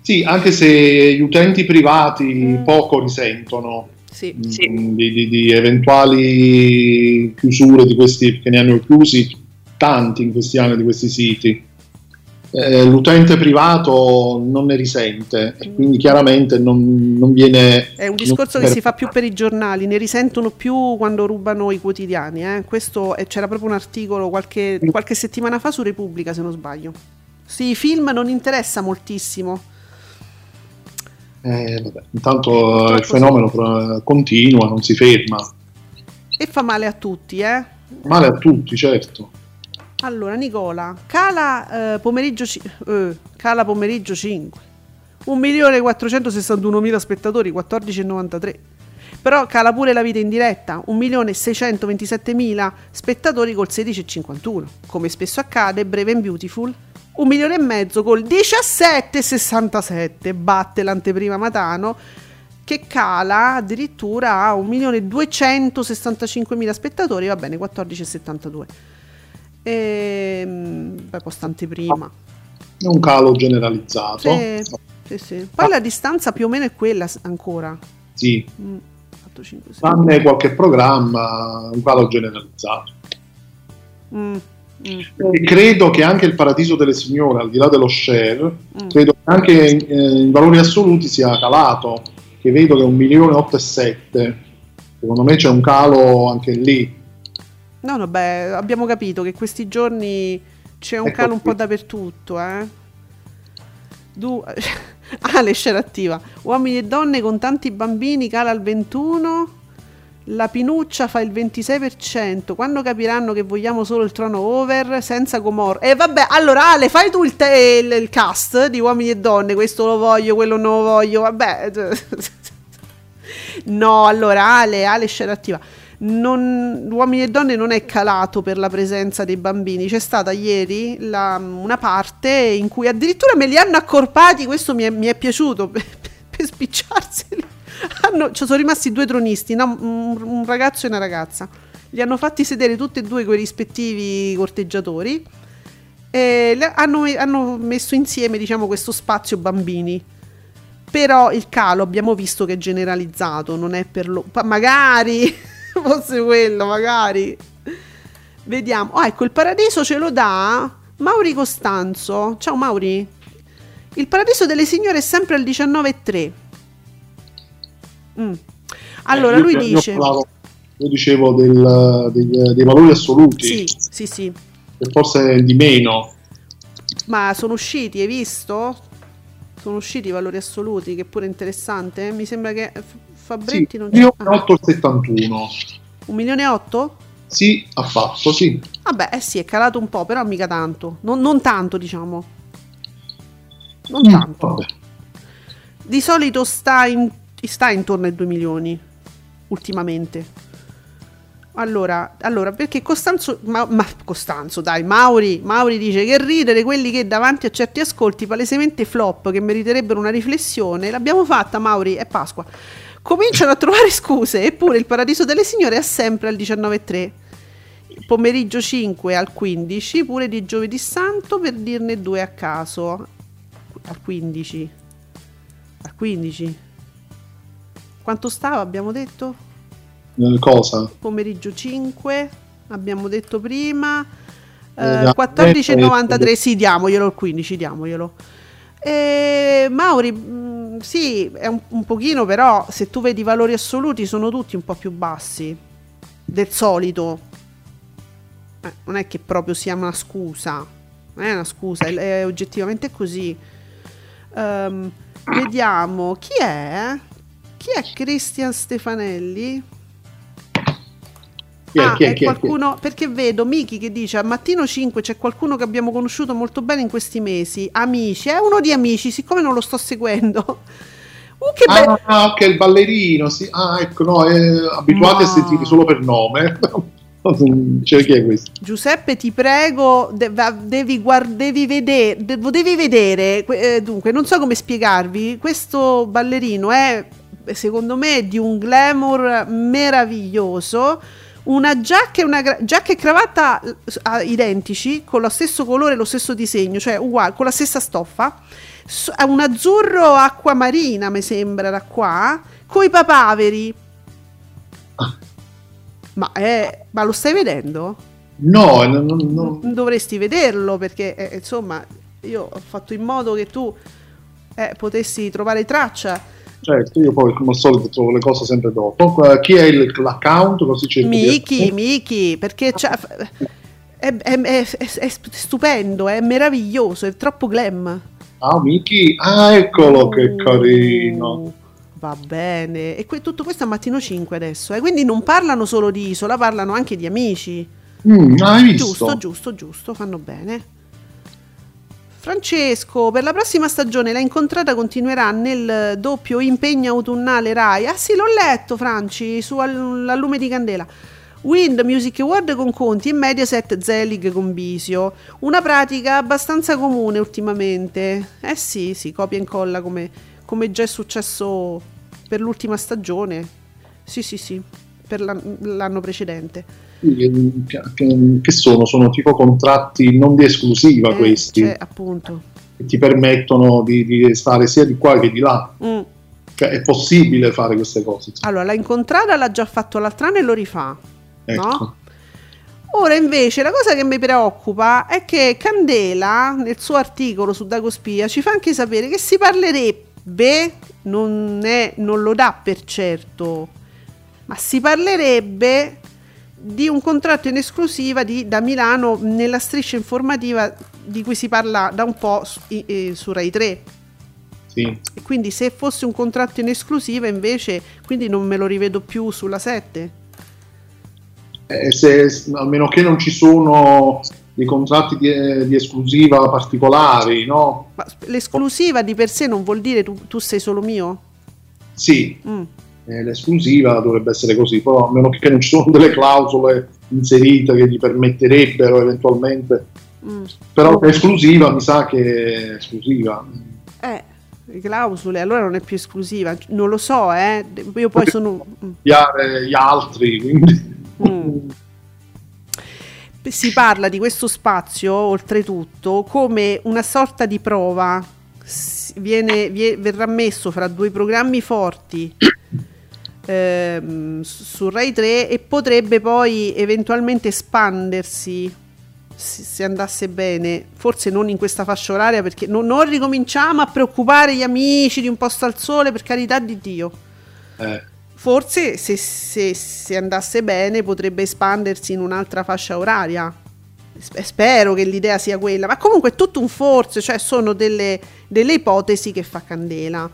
Sì, anche se gli utenti privati mm. poco risentono sì. Mm, di, di, di, eventuali chiusure di questi, che ne hanno chiusi tanti in questi anni di questi siti eh, l'utente privato non ne risente e quindi chiaramente non, non viene... È un discorso che si fa più per i giornali, ne risentono più quando rubano i quotidiani. Eh? Questo è, c'era proprio un articolo qualche, qualche settimana fa su Repubblica se non sbaglio. Sì, i film non interessa moltissimo. Eh, vabbè, intanto il fenomeno continua, non si ferma. E fa male a tutti, eh? Male a tutti, certo. Allora, Nicola, cala, eh, pomeriggio, eh, cala pomeriggio 5. 1.461.000 spettatori, 14,93. Però cala pure la vita in diretta, 1.627.000 spettatori col 16,51. Come spesso accade, Brave and Beautiful, un milione e mezzo col 17,67. Batte l'anteprima Matano, che cala addirittura a 1.265.000 spettatori, va bene, 14,72 e beh, costante prima. È un calo generalizzato. Sì, sì, sì. Poi ah. la distanza più o meno è quella ancora. Sì. Mm, 4, 5, Tranne qualche programma, un calo generalizzato. Mm. Mm. credo che anche il Paradiso delle Signore, al di là dello share, mm. credo che anche in, eh, in, valori assoluti sia calato, che vedo che è un milione 8,7. Secondo me c'è un calo anche lì. No, no, beh, abbiamo capito che questi giorni c'è un ecco calo un po' dappertutto, eh. Du- ah, le scena attiva. Uomini e donne con tanti bambini cala al 21. La pinuccia fa il 26%. Quando capiranno che vogliamo solo il trono over senza Gomorra? E eh, vabbè, allora Ale, fai tu il, te- il, il cast di uomini e donne. Questo lo voglio, quello non lo voglio. Vabbè. no, allora Ale, Ale scena attiva non, Uomini e Donne non è calato per la presenza dei bambini. C'è stata ieri la, una parte in cui addirittura me li hanno accorpati, questo mi è, mi è piaciuto, per, per spicciarseli. Hanno, ci sono rimasti due tronisti, no? un, un ragazzo e una ragazza. Li hanno fatti sedere tutti e due con i rispettivi corteggiatori e hanno, hanno messo insieme diciamo, questo spazio bambini però il calo abbiamo visto che è generalizzato, non è per lo... magari fosse quello, magari. Vediamo. Oh, ecco, il paradiso ce lo dà Mauri Costanzo. Ciao Mauri. Il paradiso delle signore è sempre al 19,3. Mm. Allora, eh, lui dice... Io, io dicevo del, dei, dei, valori assoluti. Sì, sì, sì. E forse di meno. Ma sono usciti, hai visto? Sono usciti i valori assoluti, che pure interessante. Mi sembra che Fabretti sì, non c'è. 8,71. Un milione e 8? Sì, ha fatto, sì. Vabbè, eh sì, è calato un po', però mica tanto. Non, non tanto, diciamo. Non mm, tanto. Vabbè. Di solito sta, in, sta intorno ai 2 milioni, ultimamente. Allora, allora, perché Costanzo, ma, ma, Costanzo, dai, Mauri, Mauri dice che ridere quelli che davanti a certi ascolti palesemente flop che meriterebbero una riflessione, l'abbiamo fatta Mauri, è Pasqua cominciano a trovare scuse, eppure il Paradiso delle Signore è sempre al 19.3. Pomeriggio 5 al 15, pure di giovedì santo per dirne due a caso. Al 15. Al 15. Quanto stava abbiamo detto? Eh, cosa? Pomeriggio 5, abbiamo detto prima. Eh, 14,93, eh, sì, diamoglielo il 15, diamoglielo. E Mauri, mh, mm, sì, è un, un, pochino, però se tu vedi i valori assoluti sono tutti un po' più bassi del solito. Eh, non è che proprio sia una scusa, non è una scusa, è, è oggettivamente così. Um, vediamo chi è? Chi è Cristian Stefanelli? Chi è, ah, chi è, chi è, qualcuno, perché vedo Miki che dice a mattino 5 c'è qualcuno che abbiamo conosciuto molto bene in questi mesi, amici, è uno di amici, siccome non lo sto seguendo. Uh, che ah, be- ah, ok, il ballerino, sì. Ah, ecco, no, è abituati no. a sentire solo per nome. Cioè, chi è questo? Giuseppe, ti prego, de- devi, guard- devi, vedere, de- devi vedere, eh, dunque, non so come spiegarvi, questo ballerino è, secondo me, di un glamour meraviglioso una giacca e, una giacca e cravatta identici, con lo stesso colore, lo stesso disegno, cioè uguale, con la stessa stoffa. Un azzurro acqua marina, mi sembra, da qua, coi papaveri. Ma, è, ma lo stai vedendo? No, non, non... dovresti vederlo perché eh, insomma io ho fatto in modo che tu eh, potessi trovare traccia Certo, io poi come al solito trovo le cose sempre dopo. Chi è il, l'account? Così cerco Miki. Miki, perché è, è, è, è, stupendo, è meraviglioso, è troppo glam. Ah, Miki, ah, eccolo che carino. Va bene, e que- tutto questo a mattino 5 adesso, eh? quindi non parlano solo di isola, parlano anche di amici. Mm? Giusto, giusto, giusto, fanno bene. Francesco, per la prossima stagione la incontrata continuerà nel doppio impegno autunnale Rai. Ah sì, l'ho letto, Franci, su Al lume di candela. Wind Music Award con Conti e Mediaset Zelig con Bisio. Una pratica abbastanza comune ultimamente. Eh sì, sì, copia e incolla come, come già è successo per l'ultima stagione. Sì, sì, sì, per l'anno precedente che sono? Sono tipo contratti non di esclusiva eh, questi. Cioè, appunto. Che ti permettono di, di, stare sia di qua che di là. Mm. Cioè, è possibile fare queste cose. Allora, la incontrata l'ha già fatto l'altro anno e lo rifà. Ecco. No? Ora invece la cosa che mi preoccupa è che Candela nel suo articolo su Dagospia ci fa anche sapere che si parlerebbe, non, è, non lo dà per certo, ma si parlerebbe di un contratto in esclusiva di, da Milano nella striscia informativa di cui si parla da un po' su, eh, su Rai 3. Sì. E quindi se fosse un contratto in esclusiva invece, quindi non me lo rivedo più sulla 7. Eh, se, almeno che non ci sono dei contratti di, eh, di esclusiva particolari, no? Ma l'esclusiva di per sé non vuol dire tu, tu sei solo mio? Sì. Mm eh, l'esclusiva dovrebbe essere così, però a meno che non ci sono delle clausole inserite che gli permetterebbero eventualmente, mm. però l'esclusiva mi sa che è esclusiva. Eh, le clausole, allora non è più esclusiva, non lo so, eh. io poi sono... Gli, gli altri, quindi... Mm. Si parla di questo spazio, oltretutto, come una sorta di prova. Viene, viene, verrà messo fra due programmi forti ehm, su Rai 3 e potrebbe poi eventualmente espandersi se andasse bene, forse non in questa fascia oraria perché non, non, ricominciamo a preoccupare gli amici di un posto al sole per carità di Dio. Eh. Forse se, se, se, andasse bene potrebbe espandersi in un'altra fascia oraria. Spero che l'idea sia quella, ma comunque è tutto un forse, cioè sono delle, delle ipotesi che fa candela.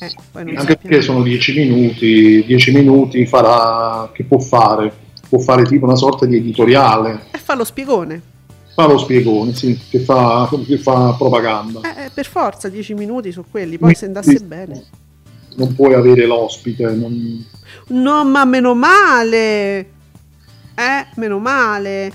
Eh, Anche perché sono dieci minuti, dieci minuti farà, che può fare? Può fare tipo una sorta di editoriale. E fa lo spiegone. Fa lo spiegone, sì, che fa, che fa propaganda. Eh, eh per forza, dieci minuti su quelli, poi se andasse bene. Non puoi avere l'ospite. Non... No, ma meno male. Eh, meno male.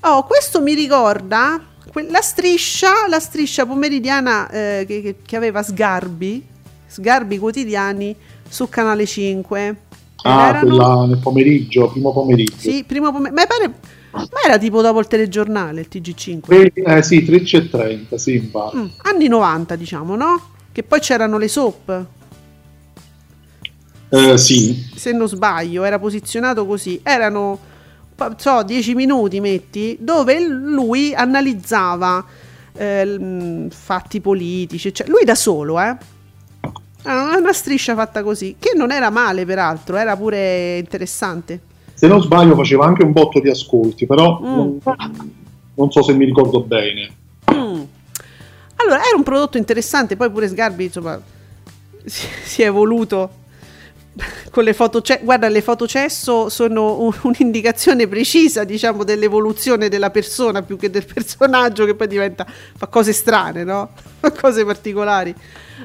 Oh, questo mi ricorda la striscia, la striscia pomeridiana eh, che, che aveva Sgarbi Sgarbi quotidiani su Canale 5. Ah, erano... quella nel pomeriggio, primo pomeriggio. Sì, primo pomeriggio. Ma, pare... ma era tipo dopo il telegiornale, il TG5. Eh, sì, 13.30, sì, mm, anni 90, diciamo, no? Che poi c'erano le soap. Eh, sì. Se non sbaglio, era posizionato così. Erano, so, 10 minuti, metti, dove lui analizzava eh, fatti politici. Cioè, lui da solo, eh Ah, una striscia fatta così, che non era male peraltro, era pure interessante. Se non sbaglio faceva anche un botto di ascolti, però mm. non, non, so se mi ricordo bene. Mm. Allora, era un prodotto interessante, poi pure Sgarbi insomma, si, si è evoluto con le foto guarda le foto cesso sono un- un'indicazione precisa diciamo dell'evoluzione della persona più che del personaggio che poi diventa fa cose strane no? Fa cose particolari.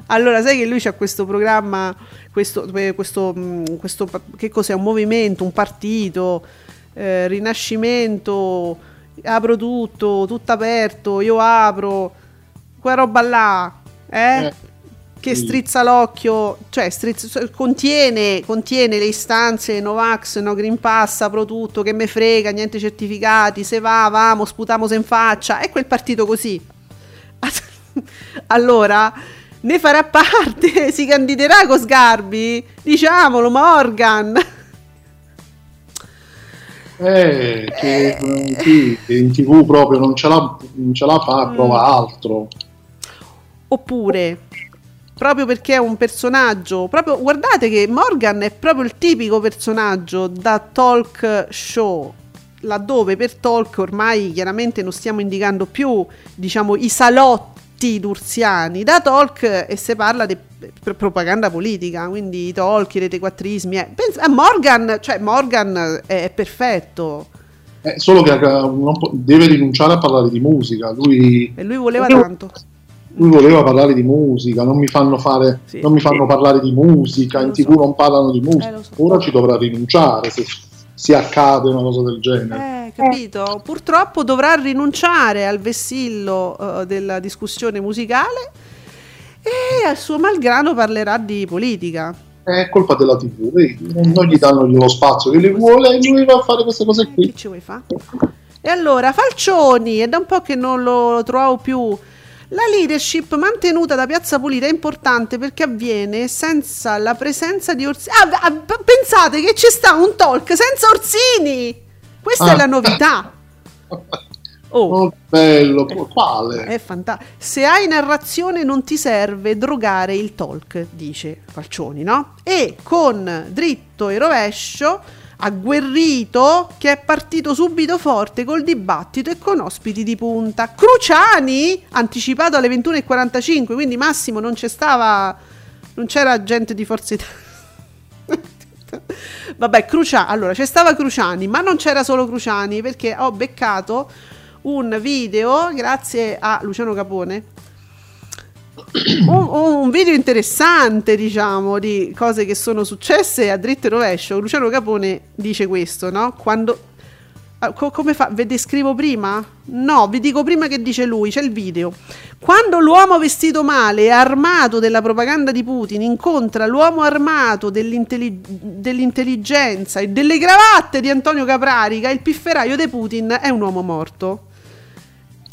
Allora sai che lui c'ha questo programma questo, questo, questo che cos'è? Un movimento un partito eh, rinascimento apro tutto tutto aperto io apro quella roba là eh? eh che strizza l'occhio, cioè strizza, contiene, contiene, le istanze Novax, no Green Pass, apro tutto, che me frega, niente certificati, se va, vamo, sputamos in faccia, è quel partito così. allora, ne farà parte, si candiderà con Sgarbi? Diciamolo, Morgan. Eh, che, eh. Sì, in tv proprio non ce la, non ce la fa, prova mm. altro. Oppure proprio perché è un personaggio, proprio guardate che Morgan è proprio il tipico personaggio da talk show, laddove per talk ormai chiaramente non stiamo indicando più, diciamo, i salotti durziani, da talk e si parla di propaganda politica, quindi i talk, i retequattrismi, eh. Pensa, Morgan, cioè Morgan è, è perfetto. Eh, solo che deve rinunciare a parlare di musica, lui... E lui voleva tanto lui voleva parlare di musica, non mi fanno, fare, sì, non mi fanno sì. parlare di musica, in tv so. non parlano di musica, eh, so. ora ci dovrà rinunciare se si accade una cosa del genere. Eh, capito? Purtroppo dovrà rinunciare al vessillo uh, della discussione musicale e al suo malgrado parlerà di politica. È colpa della TV, vedi? non gli danno lo spazio che le vuole e lui va a fare queste cose qui. Che ci vuoi fare? E allora, Falcioni, è da un po' che non lo trovo più la leadership mantenuta da Piazza Pulita è importante perché avviene senza la presenza di Orsini. Ah, ah, pensate che ci sta un talk senza Orsini! Questa ah. è la novità. Oh, oh bello, quale? È fantastico. Se hai narrazione non ti serve drogare il talk, dice Falcioni, no? E con dritto e rovescio agguerrito che è partito subito forte col dibattito e con ospiti di punta. Cruciani, anticipato alle 21.45, quindi Massimo non c'è stava, non c'era gente di Forza Italia. Vabbè, Cruciani, allora c'è stava Cruciani, ma non c'era solo Cruciani perché ho beccato un video grazie a Luciano Capone un, un, video interessante, diciamo, di cose che sono successe a dritto e rovescio. Luciano Capone dice questo, no? Quando ah, come fa? Ve descrivo prima? No, vi dico prima che dice lui, c'è il video. Quando l'uomo vestito male e armato della propaganda di Putin incontra l'uomo armato dell'intellig- dell'intelligenza e delle cravatte di Antonio Caprarica, il pifferaio di Putin è un uomo morto.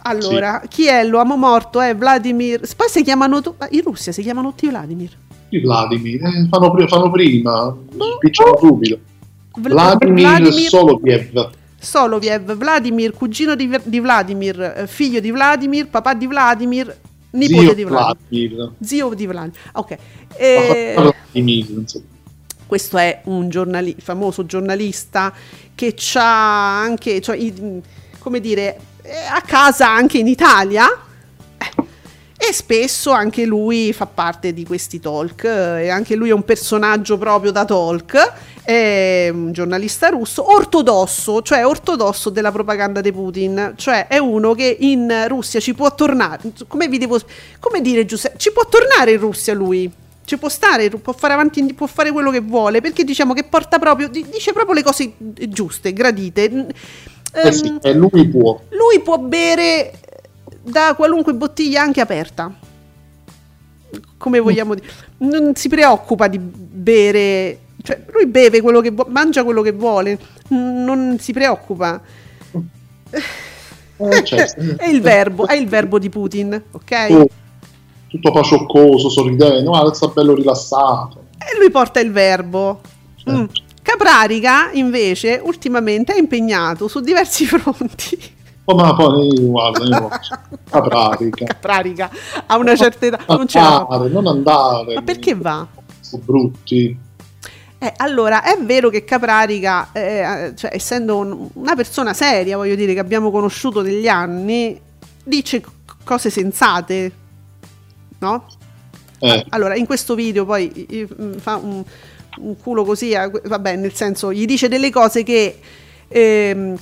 Allora, sì. chi è l'uomo morto? È Vladimir. Poi si chiamano. In Russia si chiamano tutti Vladimir. I Vladimir, eh, fanno, fanno, prima, spicciano subito. Vladimir, Vladimir Soloviev. Soloviev, Vladimir, cugino di, di, Vladimir, eh, figlio di Vladimir, papà di Vladimir, nipote Zio di Vladimir. Vladimir. Zio di Vladimir. Ok. E... Eh, questo è un giornali- famoso giornalista che ha anche, cioè, come dire, eh, a casa anche in Italia. Eh, e spesso anche lui fa parte di questi talk, eh, e anche lui è un personaggio proprio da talk, è un giornalista russo, ortodosso, cioè ortodosso della propaganda di Putin, cioè è uno che in Russia ci può tornare, come vi devo, come dire Giuseppe, ci può tornare in Russia lui, ci può stare, può fare avanti, può fare quello che vuole, perché diciamo che porta proprio, dice proprio le cose giuste, gradite eh sì, e lui può. Lui può bere da qualunque bottiglia anche aperta. Come vogliamo dire. Non si preoccupa di bere. Cioè, lui beve quello che vuole, mangia quello che vuole, non si preoccupa. Eh, certo. è il verbo, è il verbo di Putin, ok? Oh, tutto pacioccoso, sorridente, ma sta bello rilassato. E lui porta il verbo. Certo. Mm. Caprarica, invece, ultimamente è impegnato su diversi fronti. Oh, ma poi guarda, Caprarica. Caprarica ha una certa età. Non, ce andare, non andare. Ma perché va? Sono brutti. Eh, allora, è vero che Caprarica, eh, cioè, essendo un, una persona seria, voglio dire, che abbiamo conosciuto negli anni, dice cose sensate, no? Eh. Allora, in questo video poi fa un, un culo così, vabbè, nel senso, gli dice delle cose che ehm,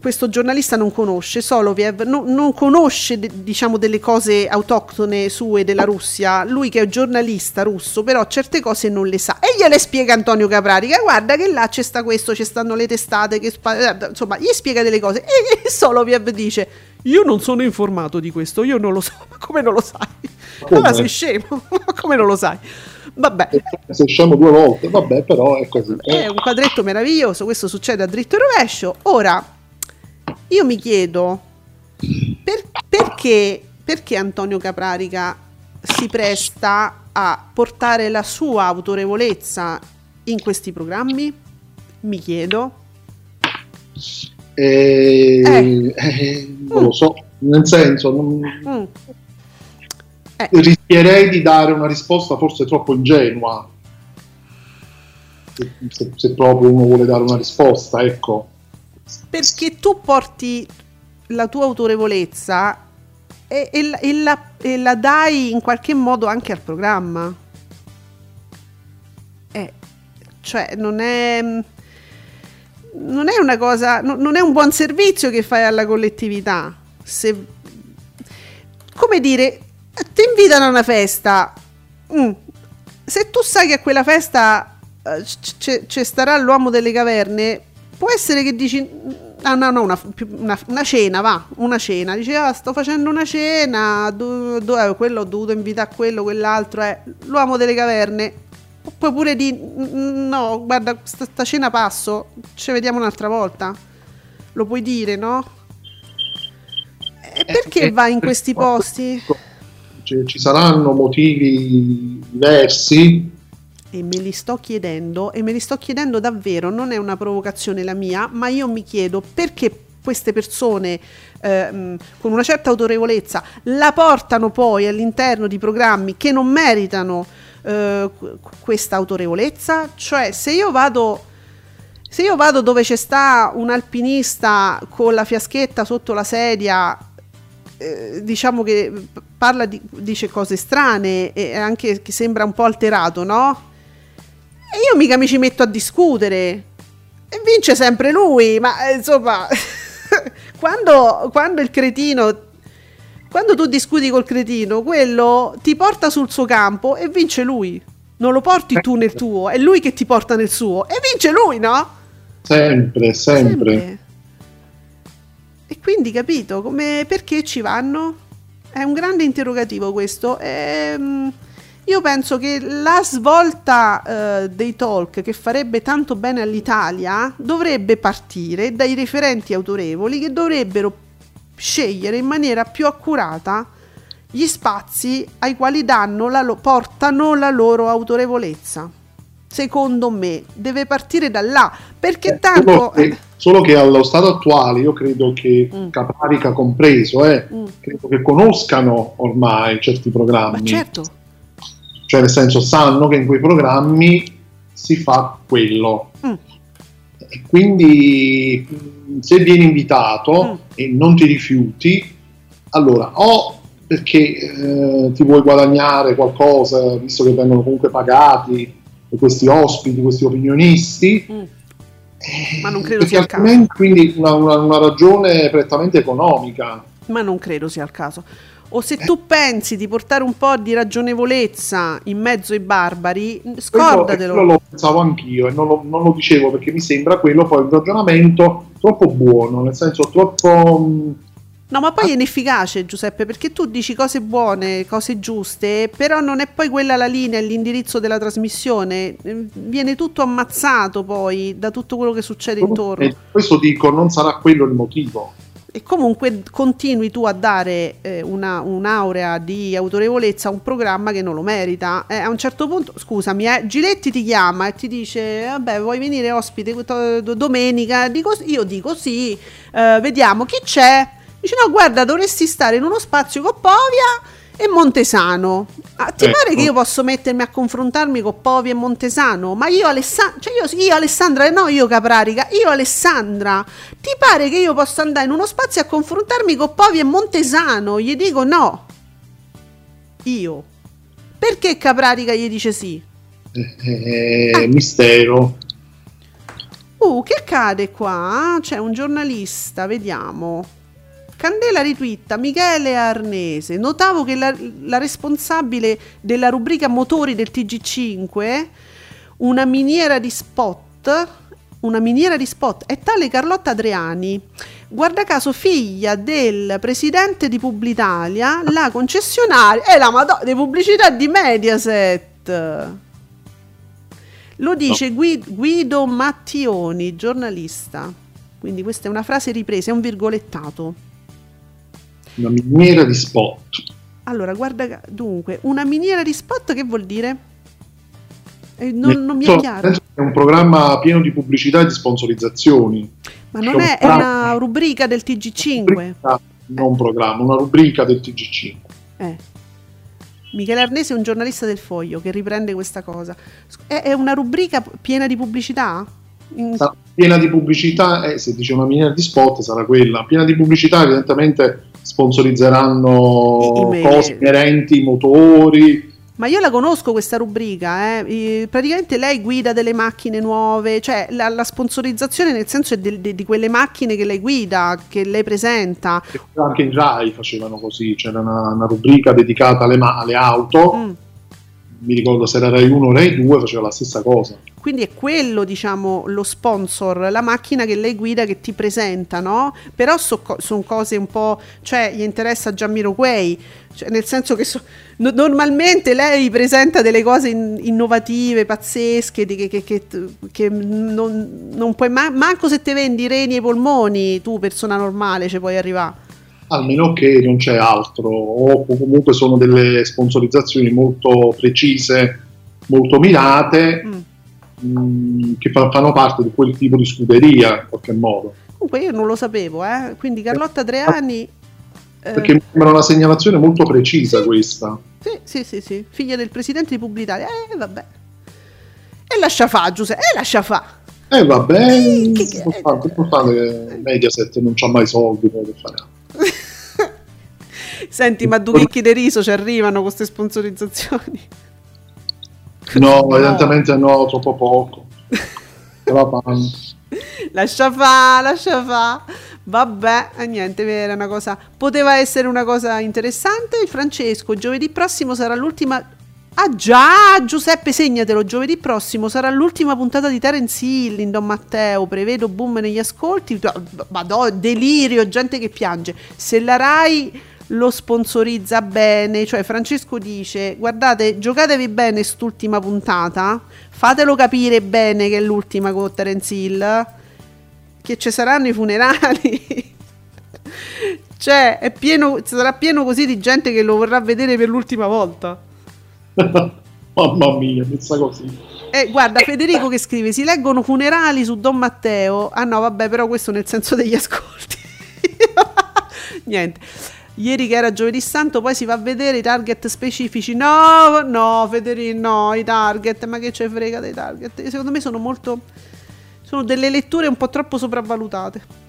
questo giornalista non conosce, Soloviev non, non conosce diciamo delle cose autoctone sue della Russia, lui che è giornalista russo, però certe cose non le sa e gliele spiega Antonio Caprarica, guarda che là c'è sta questo, ci stanno le testate, che spa- eh, insomma gli spiega delle cose e, e Soloviev dice io non sono informato di questo, io non lo so, ma come non lo sai? Come? Allora sei scemo, come non lo sai? Vabbè. Se usciamo due volte, vabbè, però è così. È un quadretto meraviglioso, questo succede a dritto e rovescio. Ora, io mi chiedo per, perché, perché Antonio Caprarica si presta a portare la sua autorevolezza in questi programmi? Mi chiedo. Eh, eh. Eh, non lo so, nel senso, non... mm. Eh. Rischierei di dare una risposta forse troppo ingenua. Se, se, proprio uno vuole dare una risposta, ecco. Perché tu porti la tua autorevolezza e, e, e, la, e la, dai in qualche modo anche al programma. Eh, cioè, non è. Non è una cosa. Non è un buon servizio che fai alla collettività. Se, come dire, ti invitano a una festa. Mm. Se tu sai che a quella festa uh, c- c- starà l'uomo delle caverne, può essere che dici. Ah, no, no, una, una, una, cena, va, una cena. Dici, ah, sto facendo una cena, do, do, eh, quello ho dovuto invitare quello, quell'altro, eh. l'uomo delle caverne. Puoi pure dire, no, guarda, sta, sta cena passo, ci vediamo un'altra volta. Lo puoi dire, no? E perché eh, vai in questi posti? Cioè, ci saranno motivi diversi. E me li sto chiedendo, e me li sto chiedendo davvero, non è una provocazione la mia, ma io mi chiedo perché queste persone eh, con una certa autorevolezza la portano poi all'interno di programmi che non meritano eh, questa autorevolezza? Cioè, se io vado se io vado dove c'è sta un alpinista con la fiaschetta sotto la sedia eh, diciamo che parla di, dice cose strane e anche che sembra un po' alterato, no? E io mica mi ci metto a discutere. E vince sempre lui, ma eh, insomma, quando, quando il cretino quando tu discuti col cretino, quello ti porta sul suo campo e vince lui. Non lo porti tu nel tuo, è lui che ti porta nel suo e vince lui, no? Sempre, sempre. sempre. E quindi capito come, perché ci vanno? È un grande interrogativo questo. Ehm, io penso che la svolta eh, dei talk che farebbe tanto bene all'Italia dovrebbe partire dai referenti autorevoli che dovrebbero scegliere in maniera più accurata gli spazi ai quali danno la lo- portano la loro autorevolezza. Secondo me deve partire da là, perché eh, tanto... Eh, Solo che allo stato attuale io credo che mm. Caprarica compreso, eh, mm. credo che conoscano ormai certi programmi. Ma certo. Cioè nel senso sanno che in quei programmi si fa quello. Mm. Quindi se vieni invitato mm. e non ti rifiuti, allora o perché eh, ti vuoi guadagnare qualcosa, visto che vengono comunque pagati questi ospiti, questi opinionisti, mm ma non credo sia il caso. Quindi una, una, una, ragione prettamente economica. Ma non credo sia il caso. O se tu pensi di portare un po' di ragionevolezza in mezzo ai barbari, scordatelo. Quello, lo pensavo anch'io e non lo, non lo, dicevo perché mi sembra quello poi un ragionamento troppo buono, nel senso troppo No, ma poi è inefficace Giuseppe perché tu dici cose buone, cose giuste, però non è poi quella la linea, l'indirizzo della trasmissione, viene tutto ammazzato poi da tutto quello che succede intorno. E questo dico, non sarà quello il motivo. E comunque continui tu a dare eh, una, un'aurea di autorevolezza a un programma che non lo merita. Eh, a un certo punto, scusami, eh, Giletti ti chiama e ti dice: Vabbè, vuoi venire ospite domenica? Dico, io dico sì, eh, vediamo chi c'è Dice no, guarda, dovresti stare in uno spazio con Povia e Montesano. Ah, ti ecco. pare che io posso mettermi a confrontarmi con Povia e Montesano? Ma io, Alessandra, cioè io, io Alessandra, no io Caprarica, io Alessandra, ti pare che io possa andare in uno spazio a confrontarmi con Povia e Montesano? Gli dico no. Io. Perché Caprarica gli dice sì? eh, eh, mistero. Uh, che accade qua? C'è un giornalista, vediamo. Candela ritwitta Michele Arnese. Notavo che la, la, responsabile della rubrica motori del TG5, una miniera di spot, una miniera di spot, è tale Carlotta Adriani. Guarda caso, figlia del presidente di Publitalia, la concessionaria è la madonna di pubblicità di Mediaset. Lo dice no. Guido Mattioni, giornalista. Quindi questa è una frase ripresa, è un virgolettato. Una miniera di spot. Allora, guarda, dunque, una miniera di spot che vuol dire? Eh, non, non, mi è chiaro. È un programma pieno di pubblicità e di sponsorizzazioni. Ma non è, è, una rubrica del TG5? Rubrica, non un programma, una rubrica del TG5. Eh. Michele Arnese è un giornalista del Foglio che riprende questa cosa. È, è una rubrica piena di pubblicità? In... Piena di pubblicità, eh, se dice una miniera di spot sarà quella. Piena di pubblicità, evidentemente sponsorizzeranno I, cose inerenti, motori, ma io la conosco questa rubrica, eh. praticamente lei guida delle macchine nuove, cioè la, la sponsorizzazione nel senso è de, de, di quelle macchine che lei guida, che lei presenta. Anche in Rai facevano così, c'era una, una rubrica dedicata alle, alle auto. Mm mi ricordo se era Rai 1 o Rai 2 faceva la stessa cosa. Quindi è quello, diciamo, lo sponsor, la macchina che lei guida che ti presenta, no? Però so, sono cose un po', cioè gli interessa Giammiro Quay, cioè, nel senso che so, no, normalmente lei presenta delle cose in, innovative, pazzesche, che, che, che, che non, non, puoi ma- manco se te vendi i reni e i polmoni, tu persona normale ci puoi arrivare almeno che non c'è altro, o comunque sono delle sponsorizzazioni molto precise, molto mirate, mm. mh, che fa, fanno parte di quel tipo di scuderia in qualche modo. Comunque io non lo sapevo, eh? quindi Carlotta Adriani... Eh... Perché mi sembra una segnalazione molto precisa sì. questa. Sì, sì, sì, sì, figlia del presidente di Publitalia, eh vabbè. E lascia fa, Giuseppe, e lascia fa. Eh vabbè, eh, che, che, importante, che Mediaset non c'ha mai soldi per fare altro. Senti, ma due chicchi di riso ci arrivano con queste sponsorizzazioni? No, no, evidentemente no, troppo poco. lascia fa, lascia fa. Vabbè, e niente, era una cosa. Poteva essere una cosa interessante. Francesco, giovedì prossimo sarà l'ultima. Ah già, Giuseppe, segnatelo. Giovedì prossimo sarà l'ultima puntata di Terence Hill in Don Matteo. Prevedo boom negli ascolti. Madò, delirio, gente che piange. Se la Rai lo sponsorizza bene, cioè Francesco dice guardate giocatevi bene st'ultima puntata, fatelo capire bene che è l'ultima con Terence Hill, che ci saranno i funerali. cioè pieno, sarà pieno così di gente che lo vorrà vedere per l'ultima volta. Mamma mia, pensa così. Eh, guarda, Federico che scrive: Si leggono funerali su Don Matteo. Ah, no, vabbè, però questo nel senso degli ascolti. Niente ieri che era giovedì santo, poi si va a vedere i target specifici. No, no, Federico, no, i target, ma che ce frega dei target? Secondo me sono molto. sono delle letture un po' troppo sopravvalutate.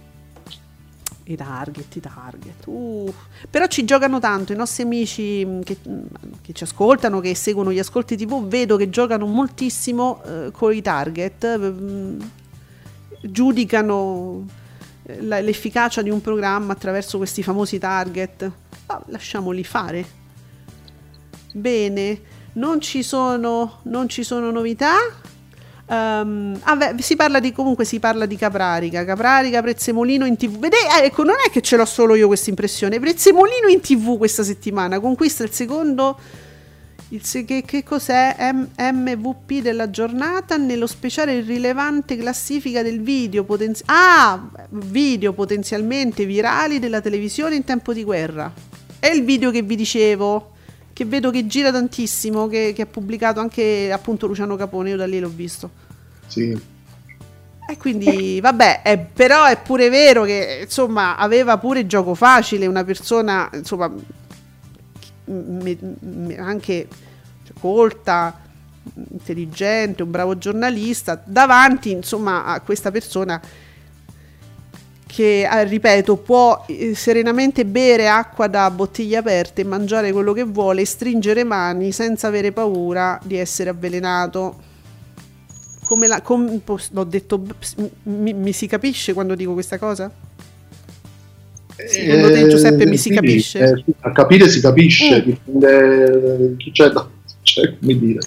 I target, i target. Uh. Però ci giocano tanto i nostri amici mm, che, mm, che, ci ascoltano, che seguono gli ascolti TV, vedo che giocano moltissimo uh, con i target. Uh, giudicano l'efficacia di un programma attraverso questi famosi target. Ah, lasciamoli fare. Bene, non ci sono, non ci sono novità. Um, ah beh, si parla di comunque si parla di Caprarica, Caprarica, Prezzemolino in tv. Vedete, eh, ecco, non è che ce l'ho solo io questa impressione. Prezzemolino in tv questa settimana conquista il secondo il, che, che, cos'è M- MVP della giornata nello speciale irrilevante classifica del video, potenzi- ah, video potenzialmente virali della televisione in tempo di guerra. È il video che vi dicevo, che vedo che gira tantissimo, che, che ha pubblicato anche appunto Luciano Capone, io da lì l'ho visto. Sì. E quindi, vabbè, è, però è pure vero che, insomma, aveva pure gioco facile una persona, insomma, me, me, anche cioè, colta, intelligente, un bravo giornalista, davanti insomma a questa persona che eh, ripeto può eh, serenamente bere acqua da bottiglie aperte, mangiare quello che vuole, stringere mani senza avere paura di essere avvelenato. Come la, com, l'ho detto, mi, mi, si capisce quando dico questa cosa? Secondo te Giuseppe mi si sì, capisce? Eh, a capire si capisce, mm. dipende chi c'è, c'è come dire.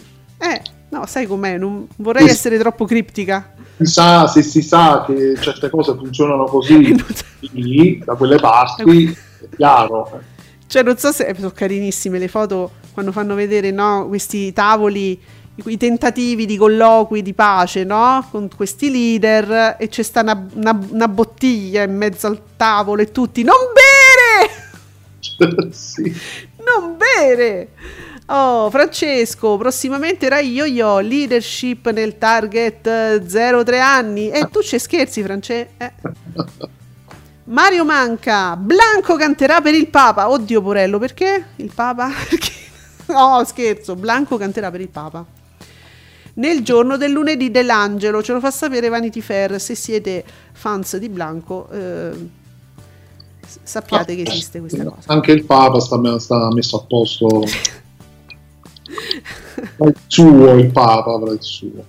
No, sai com'è, non vorrei essere troppo criptica si sa, se si sa che certe cose funzionano così lì, da quelle parti, è chiaro. Cioè, non so se sono carinissime le foto quando fanno vedere no, questi tavoli, i tentativi di colloqui di pace no? con questi leader e c'è sta una, una, una bottiglia in mezzo al tavolo e tutti non bere! sì. Non bere! Oh, Francesco, prossimamente Rai Yo-Yo, leadership nel target 0-3 anni. E tu ci scherzi, Francesco? Eh. Mario Manca, Blanco canterà per il Papa. Oddio, Porello, perché? Il Papa? Perché? No, scherzo, Blanco canterà per il Papa. Nel giorno del lunedì dell'Angelo, ce lo fa sapere Vanity Fair. Se siete fans di Blanco, eh, sappiate ah, che esiste questa cosa. Anche il Papa sta, sta messo a posto. il suo, il Papa avrà il suo.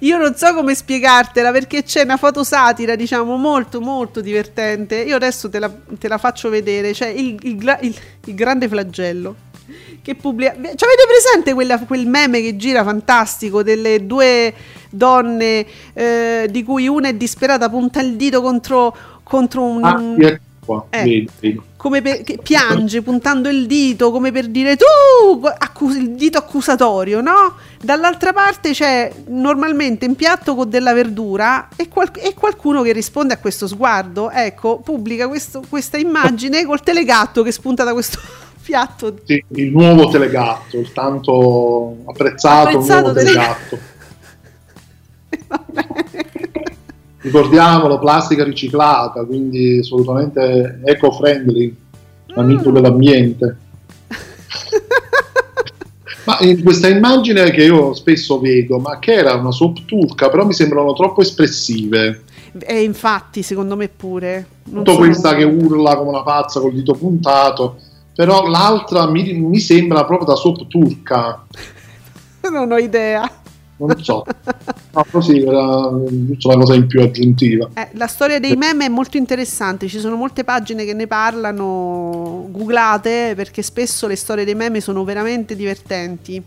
Io non so come spiegartela perché c'è una foto satira, diciamo, molto molto divertente. Io adesso te la, te la faccio vedere. C'è il, il, il, il grande flagello che pubblica. Cioè, avete presente quella, quel meme che gira fantastico delle due donne eh, di cui una è disperata, punta il dito contro, contro un. Ah, qua. Eh, vedi, vedi. Come per, piange puntando il dito come per dire tu accus- il dito accusatorio, no? Dall'altra parte c'è normalmente in piatto con della verdura e, qual- e qualcuno che risponde a questo sguardo. Ecco, pubblica questo, questa immagine col telegatto che spunta da questo piatto. Sì, il nuovo telegatto, il tanto apprezzato, apprezzato nuovo telegatto. ricordiamolo, plastica riciclata, quindi assolutamente eco-friendly, amico mm. dell'ambiente. ma in questa immagine che io spesso vedo, ma che era una soap turca, però mi sembrano troppo espressive. E infatti, secondo me pure. Tutto sono... questa che urla come una pazza col dito puntato, però l'altra mi, mi sembra proprio da soap turca. non ho idea non so. No, così era una cosa in più aggiuntiva. Eh, la storia dei meme è molto interessante, ci sono molte pagine che ne parlano, googlate perché spesso le storie dei meme sono veramente divertenti.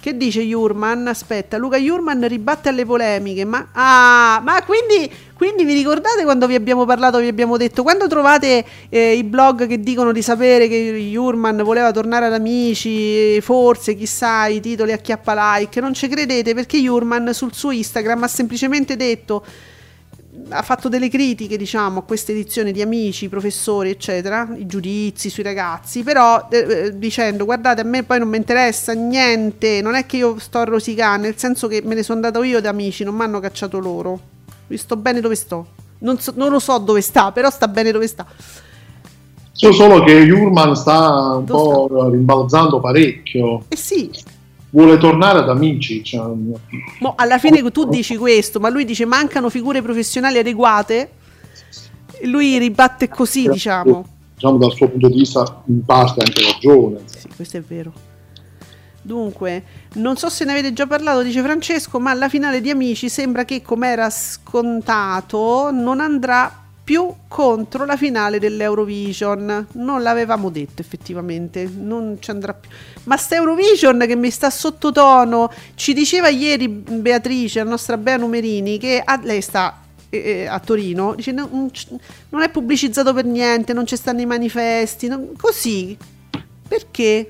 Che dice Jurman? Aspetta, Luca Jurman ribatte alle polemiche. Ma, ah, ma quindi, quindi, vi ricordate quando vi abbiamo parlato, vi abbiamo detto, quando trovate eh, i blog che dicono di sapere che Jurman voleva tornare ad amici, forse, chissà, i titoli a chiappa like, non ci credete perché Jurman sul suo Instagram ha semplicemente detto ha fatto delle critiche, diciamo, a questa edizione di amici, professori, eccetera, i giudizi sui ragazzi, però eh, eh, dicendo guardate, a me poi non mi interessa niente, non è che io sto a rosicare, nel senso che me ne sono andato io da amici, non mi hanno cacciato loro. Vi sto bene dove sto. Non, so, non, lo so dove sta, però sta bene dove sta. So solo che Jurman sta un dove po' sta? rimbalzando parecchio. Eh sì vuole tornare ad amici. Cioè... Mo, alla fine tu dici questo, ma lui dice mancano figure professionali adeguate. E lui ribatte così, diciamo. Diciamo dal suo punto di vista, in parte anche ragione. Sì, questo è vero. Dunque, non so se ne avete già parlato, dice Francesco, ma alla finale di Amici sembra che, come era scontato, non andrà più contro la finale dell'Eurovision. Non l'avevamo detto effettivamente, non ci andrà più. Ma sta Eurovision che mi sta sottotono, ci diceva ieri Beatrice, la nostra Bea Numerini, che a, lei sta eh, eh a Torino, dice non, non, è pubblicizzato per niente, non ci stanno i manifesti, non, così. Perché?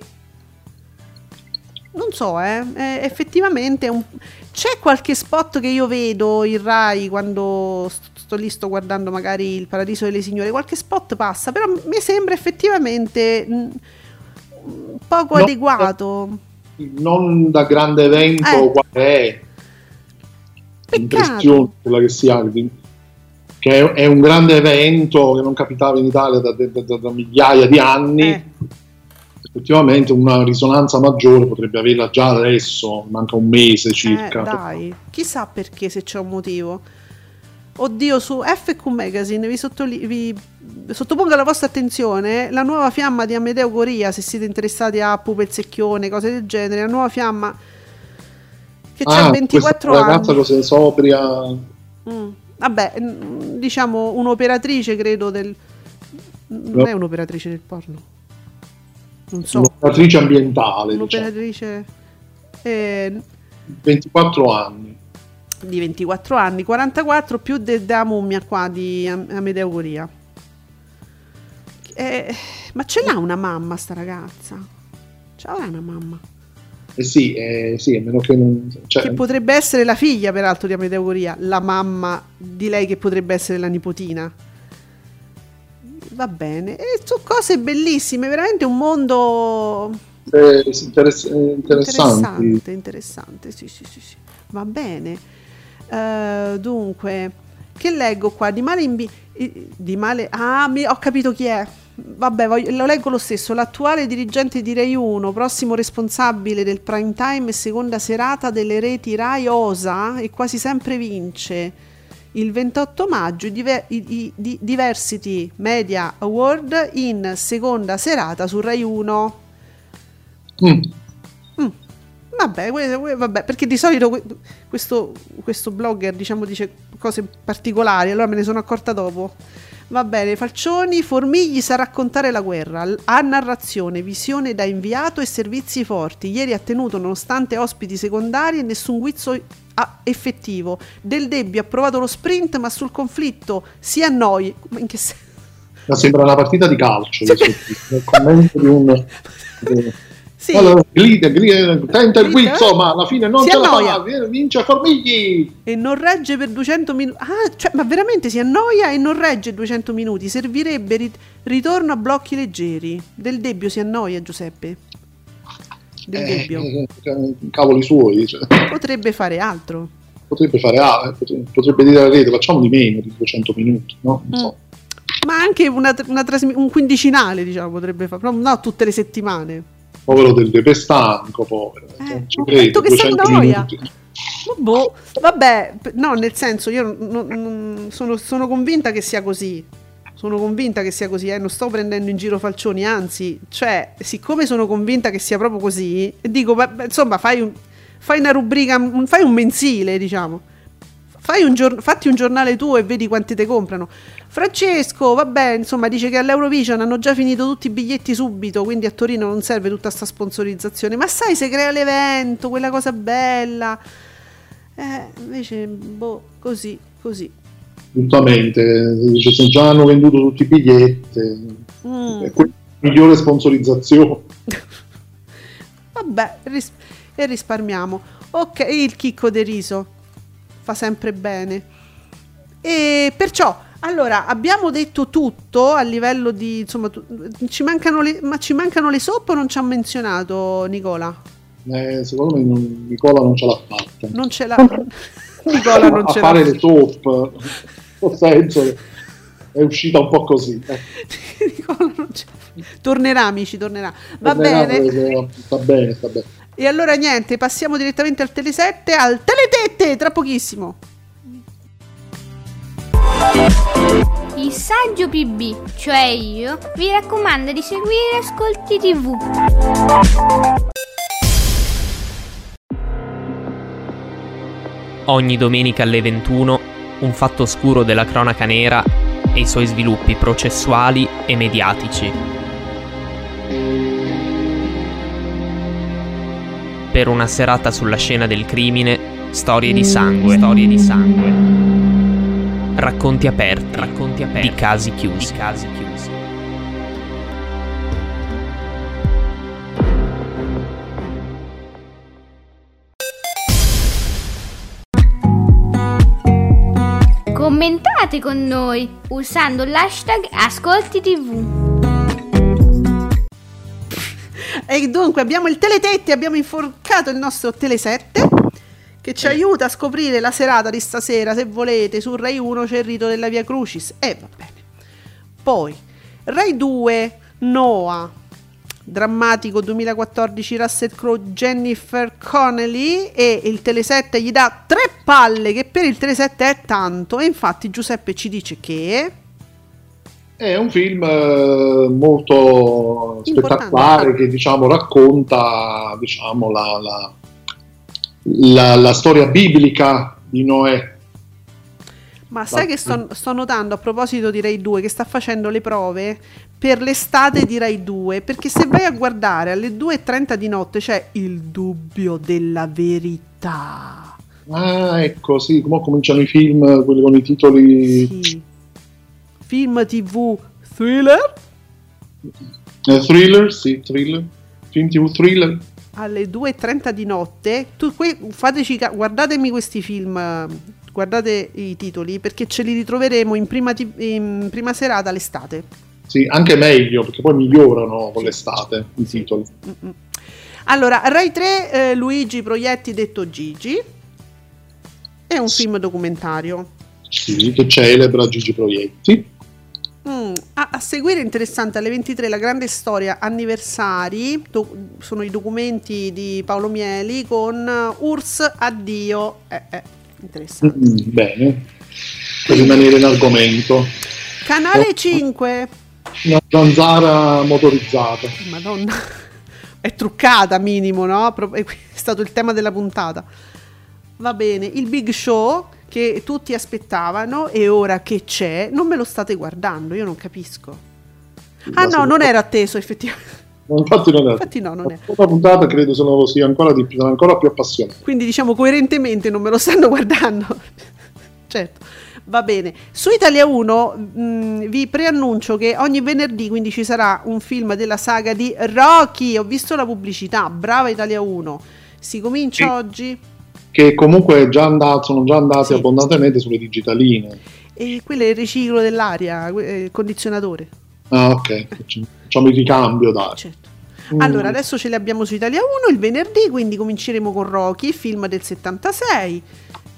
Non so, eh, è effettivamente un, c'è qualche spot che io vedo in Rai quando sto lì, sto guardando magari il Paradiso delle Signore, qualche spot passa, però mi sembra effettivamente mm, poco no, adeguato. Non da grande evento eh. qual è? L'impressione quella che si ha che è un grande evento che non capitava in Italia da, da, da, da migliaia di anni. Eh. effettivamente una risonanza maggiore potrebbe averla già adesso manca un mese circa. eh, dai. Chissà perché se c'è un motivo Oddio, su FQ Magazine vi, sottoli- vi sottopongo alla vostra attenzione la nuova fiamma di Amedeo Goria, se siete interessati a Secchione, cose del genere, la nuova fiamma che ah, c'ha 24 anni. ragazza così sobria. Mm. Vabbè, diciamo un'operatrice, credo, del... Non è un'operatrice del porno. Non so. Un'operatrice ambientale. Diciamo. Un'operatrice... Diciamo. Eh... 24 anni di 24 anni, 44 più de, della mummia qua di Amedeo Goria. Eh, ma ce l'ha una mamma sta ragazza? Ce l'ha una mamma? Eh sì, eh, sì, a meno che non... Cioè... Che potrebbe essere la figlia peraltro di Amedeo Goria, la mamma di lei che potrebbe essere la nipotina. Va bene, e sono cose bellissime, veramente un mondo... Eh, interess- interessante. Interessante, sì, sì, sì, sì. Va bene. Uh, dunque, che leggo qua? Di male in bi- di male Ah, mi- ho capito chi è. Vabbè, voglio, lo leggo lo stesso. L'attuale dirigente di Rai 1, prossimo responsabile del prime time e seconda serata delle reti Rai Osa e quasi sempre vince. Il 28 maggio i, i, i Diversity Media Award in seconda serata su Rai 1. Mm. Vabbè, vabbè, perché di solito questo, questo blogger diciamo dice cose particolari, allora me ne sono accorta dopo. Va bene, Falcioni, Formigli sa raccontare la guerra, ha narrazione, visione da inviato e servizi forti. Ieri ha tenuto nonostante ospiti secondari e nessun guizzo effettivo. Del Debbio ha provato lo sprint, ma sul conflitto si annoi. Ma in che senso? sembra una partita di calcio. Nel commento di un sì. Allora, glide, glide, tenta il guizzo, ma alla fine non si ce annoia. la fa, vince Formigli. E non regge per 200 minuti. Ah, cioè, ma veramente si annoia e non regge 200 minuti. Servirebbe rit- ritorno a blocchi leggeri. Del Debbio si annoia, Giuseppe. Del eh, Debbio. Eh, eh cavoli suoi. Cioè. Potrebbe fare altro. Potrebbe fare altro. Potrebbe, potrebbe dire alla rete, facciamo di meno di 200 minuti, no? Non mm. so. Ma anche una, una un quindicinale, diciamo, potrebbe fare. No, tutte le settimane povero del bebè stanco, povero. Eh, ci credo, che si annoia. Boh, vabbè, no, nel senso, io non, non, sono, sono, convinta che sia così. Sono convinta che sia così, eh, non sto prendendo in giro falcioni, anzi, cioè, siccome sono convinta che sia proprio così, dico, beh, insomma, fai, un, fai una rubrica, fai un mensile, diciamo. Fai un gior- fatti un giornale tuo e vedi quanti te comprano. Francesco, vabbè, insomma, dice che all'Eurovision hanno già finito tutti i biglietti subito, quindi a Torino non serve tutta sta sponsorizzazione. Ma sai, se crea l'evento, quella cosa bella. Eh, invece, boh, così, così. Giustamente, dice, se già hanno venduto tutti i biglietti, mm. è quella migliore sponsorizzazione. vabbè, ris- e risparmiamo. Ok, il chicco de riso fa sempre bene. E perciò, allora, abbiamo detto tutto a livello di, insomma, ci mancano le, ma ci mancano le soppe o non ci ha menzionato Nicola? Eh, secondo me non, Nicola non ce l'ha fatta. Non ce l'ha. Nicola non a ce l'ha. Fare le soap, nel senso, è uscita un po' così. Eh. Nicola non ce l'ha. Tornerà, amici, tornerà. Va tornerà, bene. Sta bene, sta bene. E allora niente, passiamo direttamente al Tele 7, al Teletette, tra pochissimo. Il saggio PB, cioè io, vi raccomando di seguire Ascolti TV. Ogni domenica alle 21 un fatto oscuro della cronaca nera e i suoi sviluppi processuali e mediatici. per una serata sulla scena del crimine, storie di sangue, storie di sangue. Racconti aperti, racconti aperti di casi chiusi, di casi chiusi. Commentate con noi usando l'hashtag Ascolti TV. E dunque abbiamo il Teletetti, abbiamo inforcato il nostro Tele7 che ci aiuta a scoprire la serata di stasera, se volete, su Rai 1 c'è il rito della Via Crucis. E eh, va bene. Poi, Rai 2, Noah. drammatico 2014 Russell Crowe Jennifer Connelly e il Tele7 gli dà tre palle che per il Tele7 è tanto e infatti Giuseppe ci dice che è un film eh, molto spettacolare che diciamo racconta diciamo, la, la, la, la storia biblica di Noè ma sai che sto, sto, notando a proposito di Rai 2 che sta facendo le prove per l'estate di Rai 2? Perché se vai a guardare alle 2.30 di notte c'è il dubbio della verità. Ah, ecco, sì, come cominciano i film, quelli con i titoli... Sì. Film tv thriller? Eh, thriller, sì, thriller. Film tv thriller. Alle 2.30 di notte, tu, que- fateci, guardatemi questi film guardate i titoli perché ce li ritroveremo in prima, in prima serata l'estate. Sì, anche meglio perché poi migliorano con l'estate i titoli. Mm-mm. Allora, Rai 3, eh, Luigi Proietti detto Gigi, è un sì. film documentario. Sì, che celebra Gigi Proietti. Mm, a, a, seguire interessante alle 23 la grande storia anniversari, do, sono i documenti di Paolo Mieli con URSS Addio. Eh, eh interessante. Mm, bene, per rimanere in argomento. Canale 5. Una zanzara motorizzata. Madonna, è truccata minimo, no? È stato il tema della puntata. Va bene, il big show che tutti aspettavano e ora che c'è, non me lo state guardando, io non capisco. Ah no, non era atteso effettivamente. Infatti non è. Infatti no, non è. La puntata credo lo sia ancora di più, ancora più appassionato. Quindi diciamo coerentemente non me lo stanno guardando. certo. Va bene. Su Italia 1 mh, mm, vi preannuncio che ogni venerdì quindi ci sarà un film della saga di Rocky. Ho visto la pubblicità. Brava Italia 1. Si comincia sì. oggi. Che comunque già andato, sono già andati sì. abbondantemente sulle digitaline. E quello è il riciclo dell'aria, il condizionatore. Ah, ok. Facciamo il ricambio, dai. Certo. Mm. Allora, adesso ce li abbiamo su Italia 1 il venerdì, quindi cominceremo con Rocky, film del 76.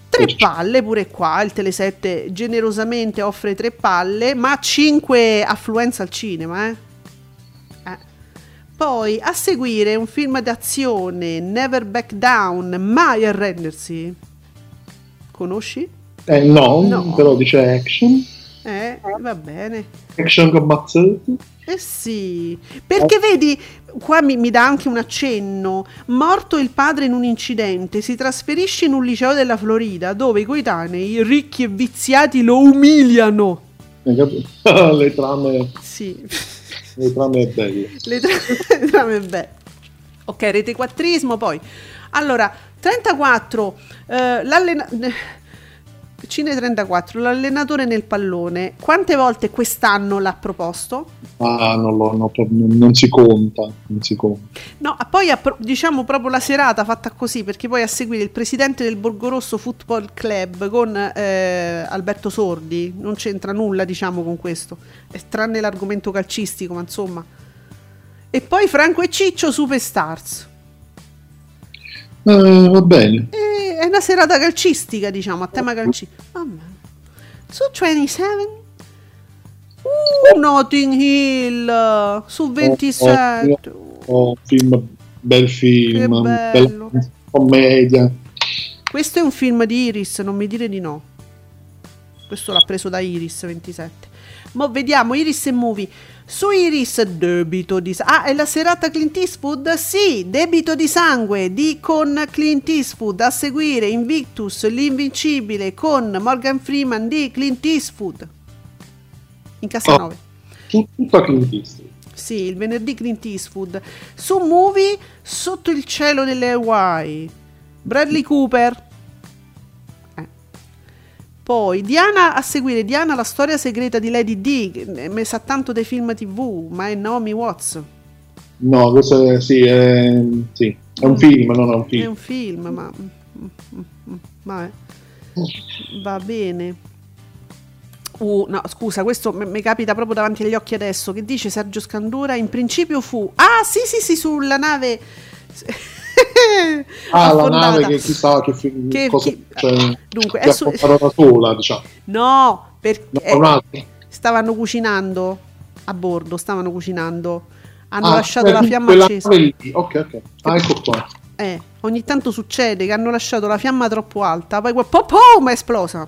Tre palle pure qua, il Tele7 generosamente offre tre palle, ma cinque affluenza al cinema, eh? eh. Poi a seguire un film d'azione, Never Back Down, mai arrendersi. Conosci? Eh no, no. però dice action. Eh, va bene. Action con Mazzetti. Eh sì, perché eh. vedi, qua mi, mi, dà anche un accenno, morto il padre in un incidente, si trasferisce in un liceo della Florida dove i coetanei, ricchi e viziati, lo umiliano. Le trame... Sì. Le trame belle. Le, tra- le trame belle. Ok, rete quattrismo poi. Allora, 34, eh, l'allenatore Cine 34, l'allenatore nel pallone, quante volte quest'anno l'ha proposto? Ah, non, lo, no, non si conta, non si conta. No, poi diciamo proprio la serata fatta così, perché poi a seguire il presidente del Borgorosso Football Club con eh, Alberto Sordi, non c'entra nulla diciamo con questo, tranne l'argomento calcistico, ma insomma. E poi Franco e Ciccio Superstars. Eh, va bene. E è una serata calcistica, diciamo, a tema calcistico. Su 27? Uh, Notting Hill su 27. Oh, oh, oh, film, bel film, bella commedia. Questo è un film di Iris, non mi dire di no. Questo l'ha preso da Iris 27. Ma vediamo Iris e Movie. Su Iris, debito di sangue. Ah, è la serata Clint Eastwood? Sì, debito di sangue di con Clint Eastwood. A seguire Invictus, l'invincibile con Morgan Freeman di Clint Eastwood. In Cassa 9. Oh, tutta Clint Eastwood. Sì, il venerdì Clint Eastwood. Su Movie, Sotto il cielo delle Hawaii. Bradley Cooper. Poi Diana a seguire Diana la storia segreta di Lady D, mi sa tanto dei film TV, ma è Naomi Watts. No, questo è, sì, è, sì, è un mm. film, non è un film. È un film, ma vabbè. Va bene. Uh, no, scusa, questo mi capita proprio davanti agli occhi adesso. Che dice Sergio Scandura? In principio fu. Ah, sì, sì, sì, sulla nave. Ah, la nave che chissà che, film, che cosa, chi, cioè, dunque, è su... da sola, diciamo. No, perché no, stavano cucinando a bordo, stavano cucinando hanno ah, lasciato la fiamma accesa. Lì. Ok, ok. Ah, ecco qua. Eh, ogni tanto succede che hanno lasciato la fiamma troppo alta, poi pom pom è esplosa.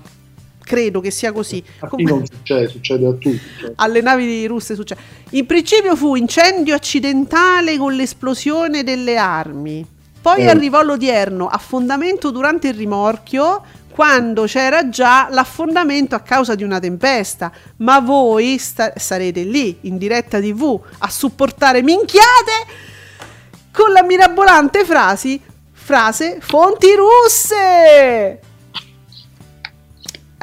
Credo che sia così. A chi non succede, succede a tutti. Cioè. Alle navi russe succede. In principio fu incendio accidentale con l'esplosione delle armi. Poi eh. arrivò l'odierno, affondamento durante il rimorchio, quando c'era già l'affondamento a causa di una tempesta. Ma voi sta- sarete lì, in diretta TV, a supportare minchiate con la mirabolante frasi, frase fonti russe!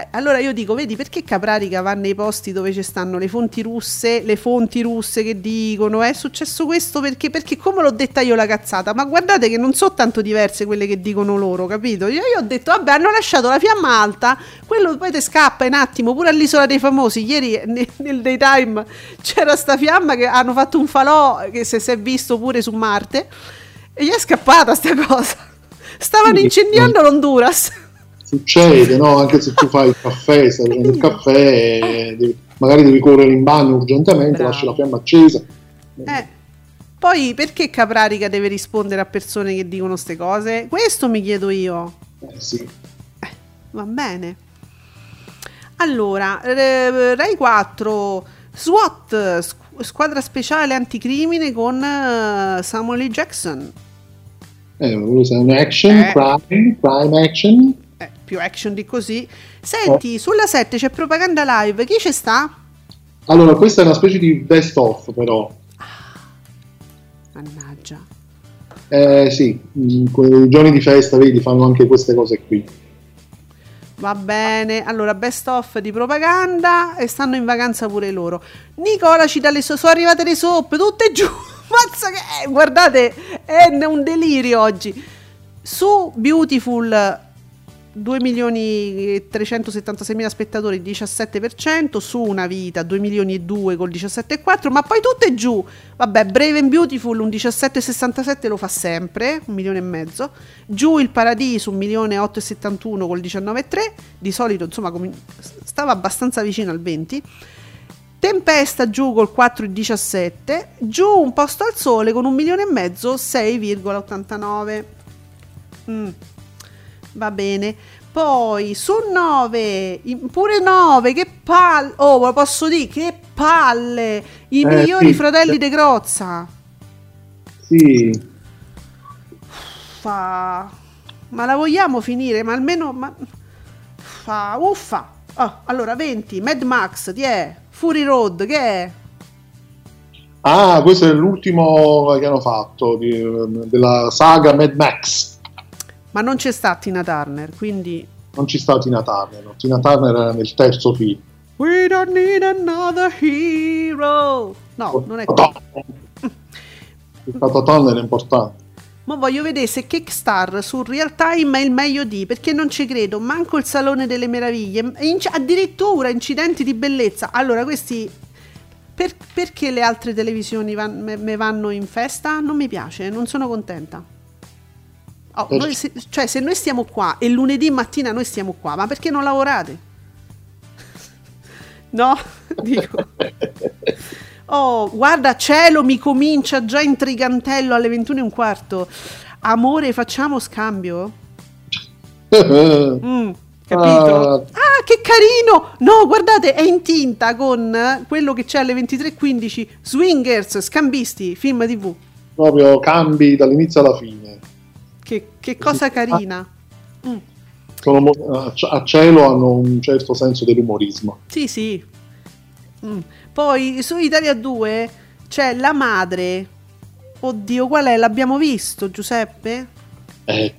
Eh, allora io dico, vedi perché Caprarica va nei posti dove ci stanno le fonti russe, le fonti russe che dicono è successo questo perché, perché come l'ho detta io la cazzata, ma guardate che non sono tanto diverse quelle che dicono loro, capito? Io, io ho detto, vabbè, hanno lasciato la fiamma alta, quello poi ti scappa un attimo, pure all'isola dei famosi, ieri nel, nel daytime c'era sta fiamma che hanno fatto un falò che si è visto pure su Marte e gli è scappata sta cosa. Stavano incendiando l'Honduras succede, no? Anche se tu fai il caffè, stai facendo il caffè, devi, magari devi correre in bagno urgentemente, Bravo. lasci la fiamma accesa. Eh. Poi perché Caprarica deve rispondere a persone che dicono queste cose? Questo mi chiedo io. Eh sì. Eh, va bene. Allora, Rai 4, SWAT, squadra speciale anticrimine con uh, Samuel L. Jackson. Eh, un action, eh. crime, crime action più action di così. Senti, oh. sulla 7 c'è propaganda live, chi ci sta? Allora, questa è una specie di best of però. Ah, mannaggia. Eh sì, i giorni di festa, vedi, fanno anche queste cose qui. Va bene, allora best of di propaganda e stanno in vacanza pure loro. Nicola ci dà le so- sono arrivate le soppe, tutte giù. Mazza che guardate, è un delirio oggi. Su Beautiful 2 milioni e 376 mila spettatori 17% su una vita 2 milioni e 2 col 17,4 ma poi tutte giù. Vabbè Brave and Beautiful un 17,67 lo fa sempre un milione e mezzo. Giù il Paradiso un milione e 8,71 col 19,3 di solito insomma stava abbastanza vicino al 20 Tempesta giù col 4,17 giù un posto al sole con un milione e mezzo 6,89 mm va bene. Poi su 9, pure 9, che palle, oh, lo posso dire, che palle, i eh, migliori sì. fratelli de Grozza. Sì. Fa... Ma la vogliamo finire? Ma almeno... Ma... Fa... Uffa. Oh, allora, 20, Mad Max, chi è? Fury Road, che è? Ah, questo è l'ultimo che hanno fatto di, della saga Mad Max. Ma non c'è sta Tina Turner, quindi... Non ci sta Tina Turner, no? Tina Turner era nel terzo film. We don't need another hero. No, non è così. Il Turner è importante. Ma voglio vedere se Kickstar su Real Time è il meglio di, perché non ci credo, manco il Salone delle Meraviglie, inc- addirittura incidenti di bellezza. Allora, questi... Per- perché le altre televisioni van- me-, me vanno in festa? Non mi piace, non sono contenta. Oh, noi se, cioè, se noi stiamo qua e lunedì mattina noi stiamo qua, ma perché non lavorate? no? Dico. Oh, guarda, cielo mi comincia già intrigantello alle 21 e un quarto. Amore, facciamo scambio? mm, capito? Ah. ah, che carino! No, guardate, è in tinta con quello che c'è alle 23.15. Swingers, scambisti, film TV. Proprio cambi dall'inizio alla fine. Che, che cosa carina. Mm. Sono, a cielo hanno un certo senso dell'umorismo. Sì, sì. Mm. Poi su Italia 2 c'è la madre. Oddio, qual è? L'abbiamo visto, Giuseppe? Eh,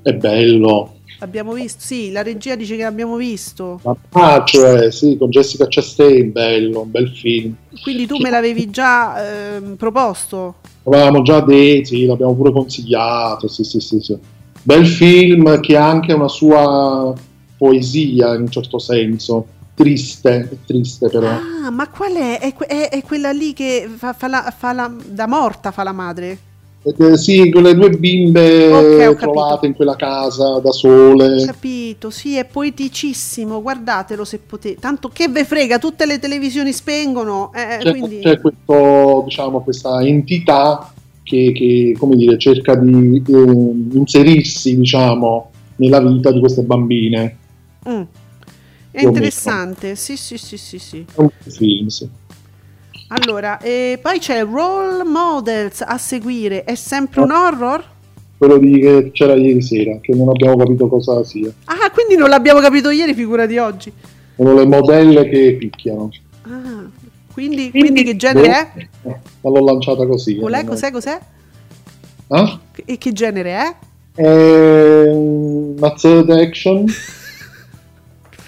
è bello. L'abbiamo visto, sì, la regia dice che l'abbiamo visto. Ah, cioè, sì, con Jessica Chastain, bello, un bel film. Quindi tu me l'avevi già eh, proposto? L'avevamo già detto, sì, l'abbiamo pure consigliato, sì, sì, sì, sì. Bel film che ha anche una sua poesia in un certo senso. Triste, triste però. Ah, ma qual è? È, è, è quella lì che fa, fa, la, fa la, da morta fa la madre? Eh, sì, quelle due bimbe okay, trovate in quella casa da sole. Ho capito, sì, è poeticissimo, guardatelo se potete. Tanto che ve frega, tutte le televisioni spengono. Eh, c'è, quindi... c'è questo, diciamo, questa entità che, che come dire, cerca di eh, inserirsi, diciamo, nella vita di queste bambine. Mm. È interessante, sì, sì, sì, sì, sì. È un film, sì. Allora, e poi c'è Role Models a seguire, è sempre un horror? Quello di che c'era ieri sera, che non abbiamo capito cosa sia. Ah, quindi non l'abbiamo capito ieri, figura di oggi. Sono le modelle che picchiano. Ah, quindi, quindi che genere è? Eh, l'ho lanciata così. Qual è? Cos'è? Cos'è? Ah? E che genere è? È una third action.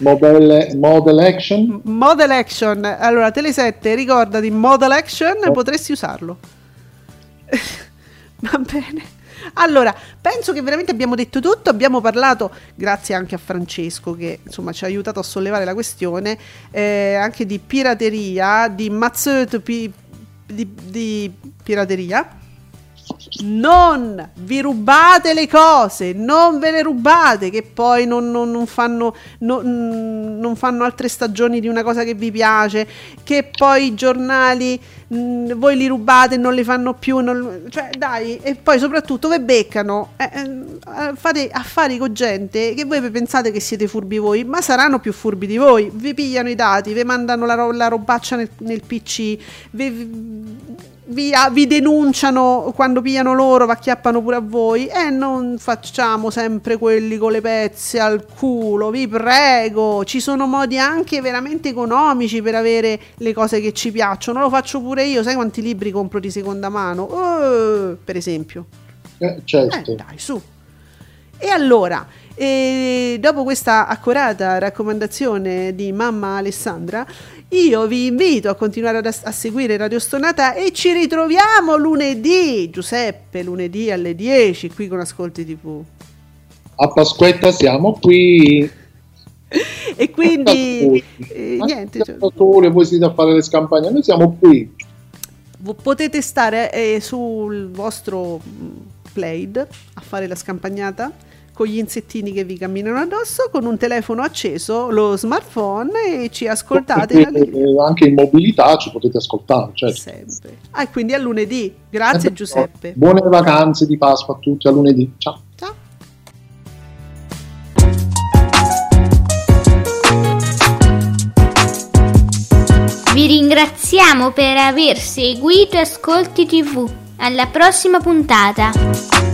Model, model action? Model action. Allora, Tele7, ricordati, model action, oh. potresti usarlo. Va bene. Allora, penso che veramente abbiamo detto tutto, abbiamo parlato, grazie anche a Francesco che insomma ci ha aiutato a sollevare la questione, eh, anche di pirateria, di mazzetto pi, di, di pirateria non vi rubate le cose, non ve le rubate, che poi non, non, non, fanno, non, fanno, altre stagioni di una cosa che vi piace, che poi i giornali mh, mm, voi li rubate e non li fanno più, cioè dai, e poi soprattutto ve beccano, eh, eh, fate affari con gente che voi pensate che siete furbi voi, ma saranno più furbi di voi, vi pigliano i dati, vi mandano la, la robaccia nel, nel PC, vi vi, vi, denunciano quando pigliano loro, vi acchiappano pure a voi e non facciamo sempre quelli con le pezze al culo, vi prego, ci sono modi anche veramente economici per avere le cose che ci piacciono, lo faccio pure io, sai quanti libri compro di seconda mano? Uh, per esempio. Eh, certo. Eh, dai, su. E allora, e dopo questa accurata raccomandazione di mamma Alessandra, io vi invito a continuare a, a, seguire Radio Stonata e ci ritroviamo lunedì, Giuseppe, lunedì alle 10 qui con Ascolti TV. A Pasquetta siamo qui. e quindi eh, niente. Cioè, voi siete a fare le scampagne, noi siamo qui. Potete stare eh, sul vostro mm, Plaid a fare la scampagnata con gli insettini che vi camminano addosso, con un telefono acceso, lo smartphone e ci ascoltate. Anche in mobilità ci potete ascoltare. Certo. Sempre. Ah, e quindi a lunedì. Grazie eh, Giuseppe. Buone vacanze di Pasqua a tutti, a lunedì. Ciao. Ciao. Vi ringraziamo per aver seguito Ascolti TV. Alla prossima puntata!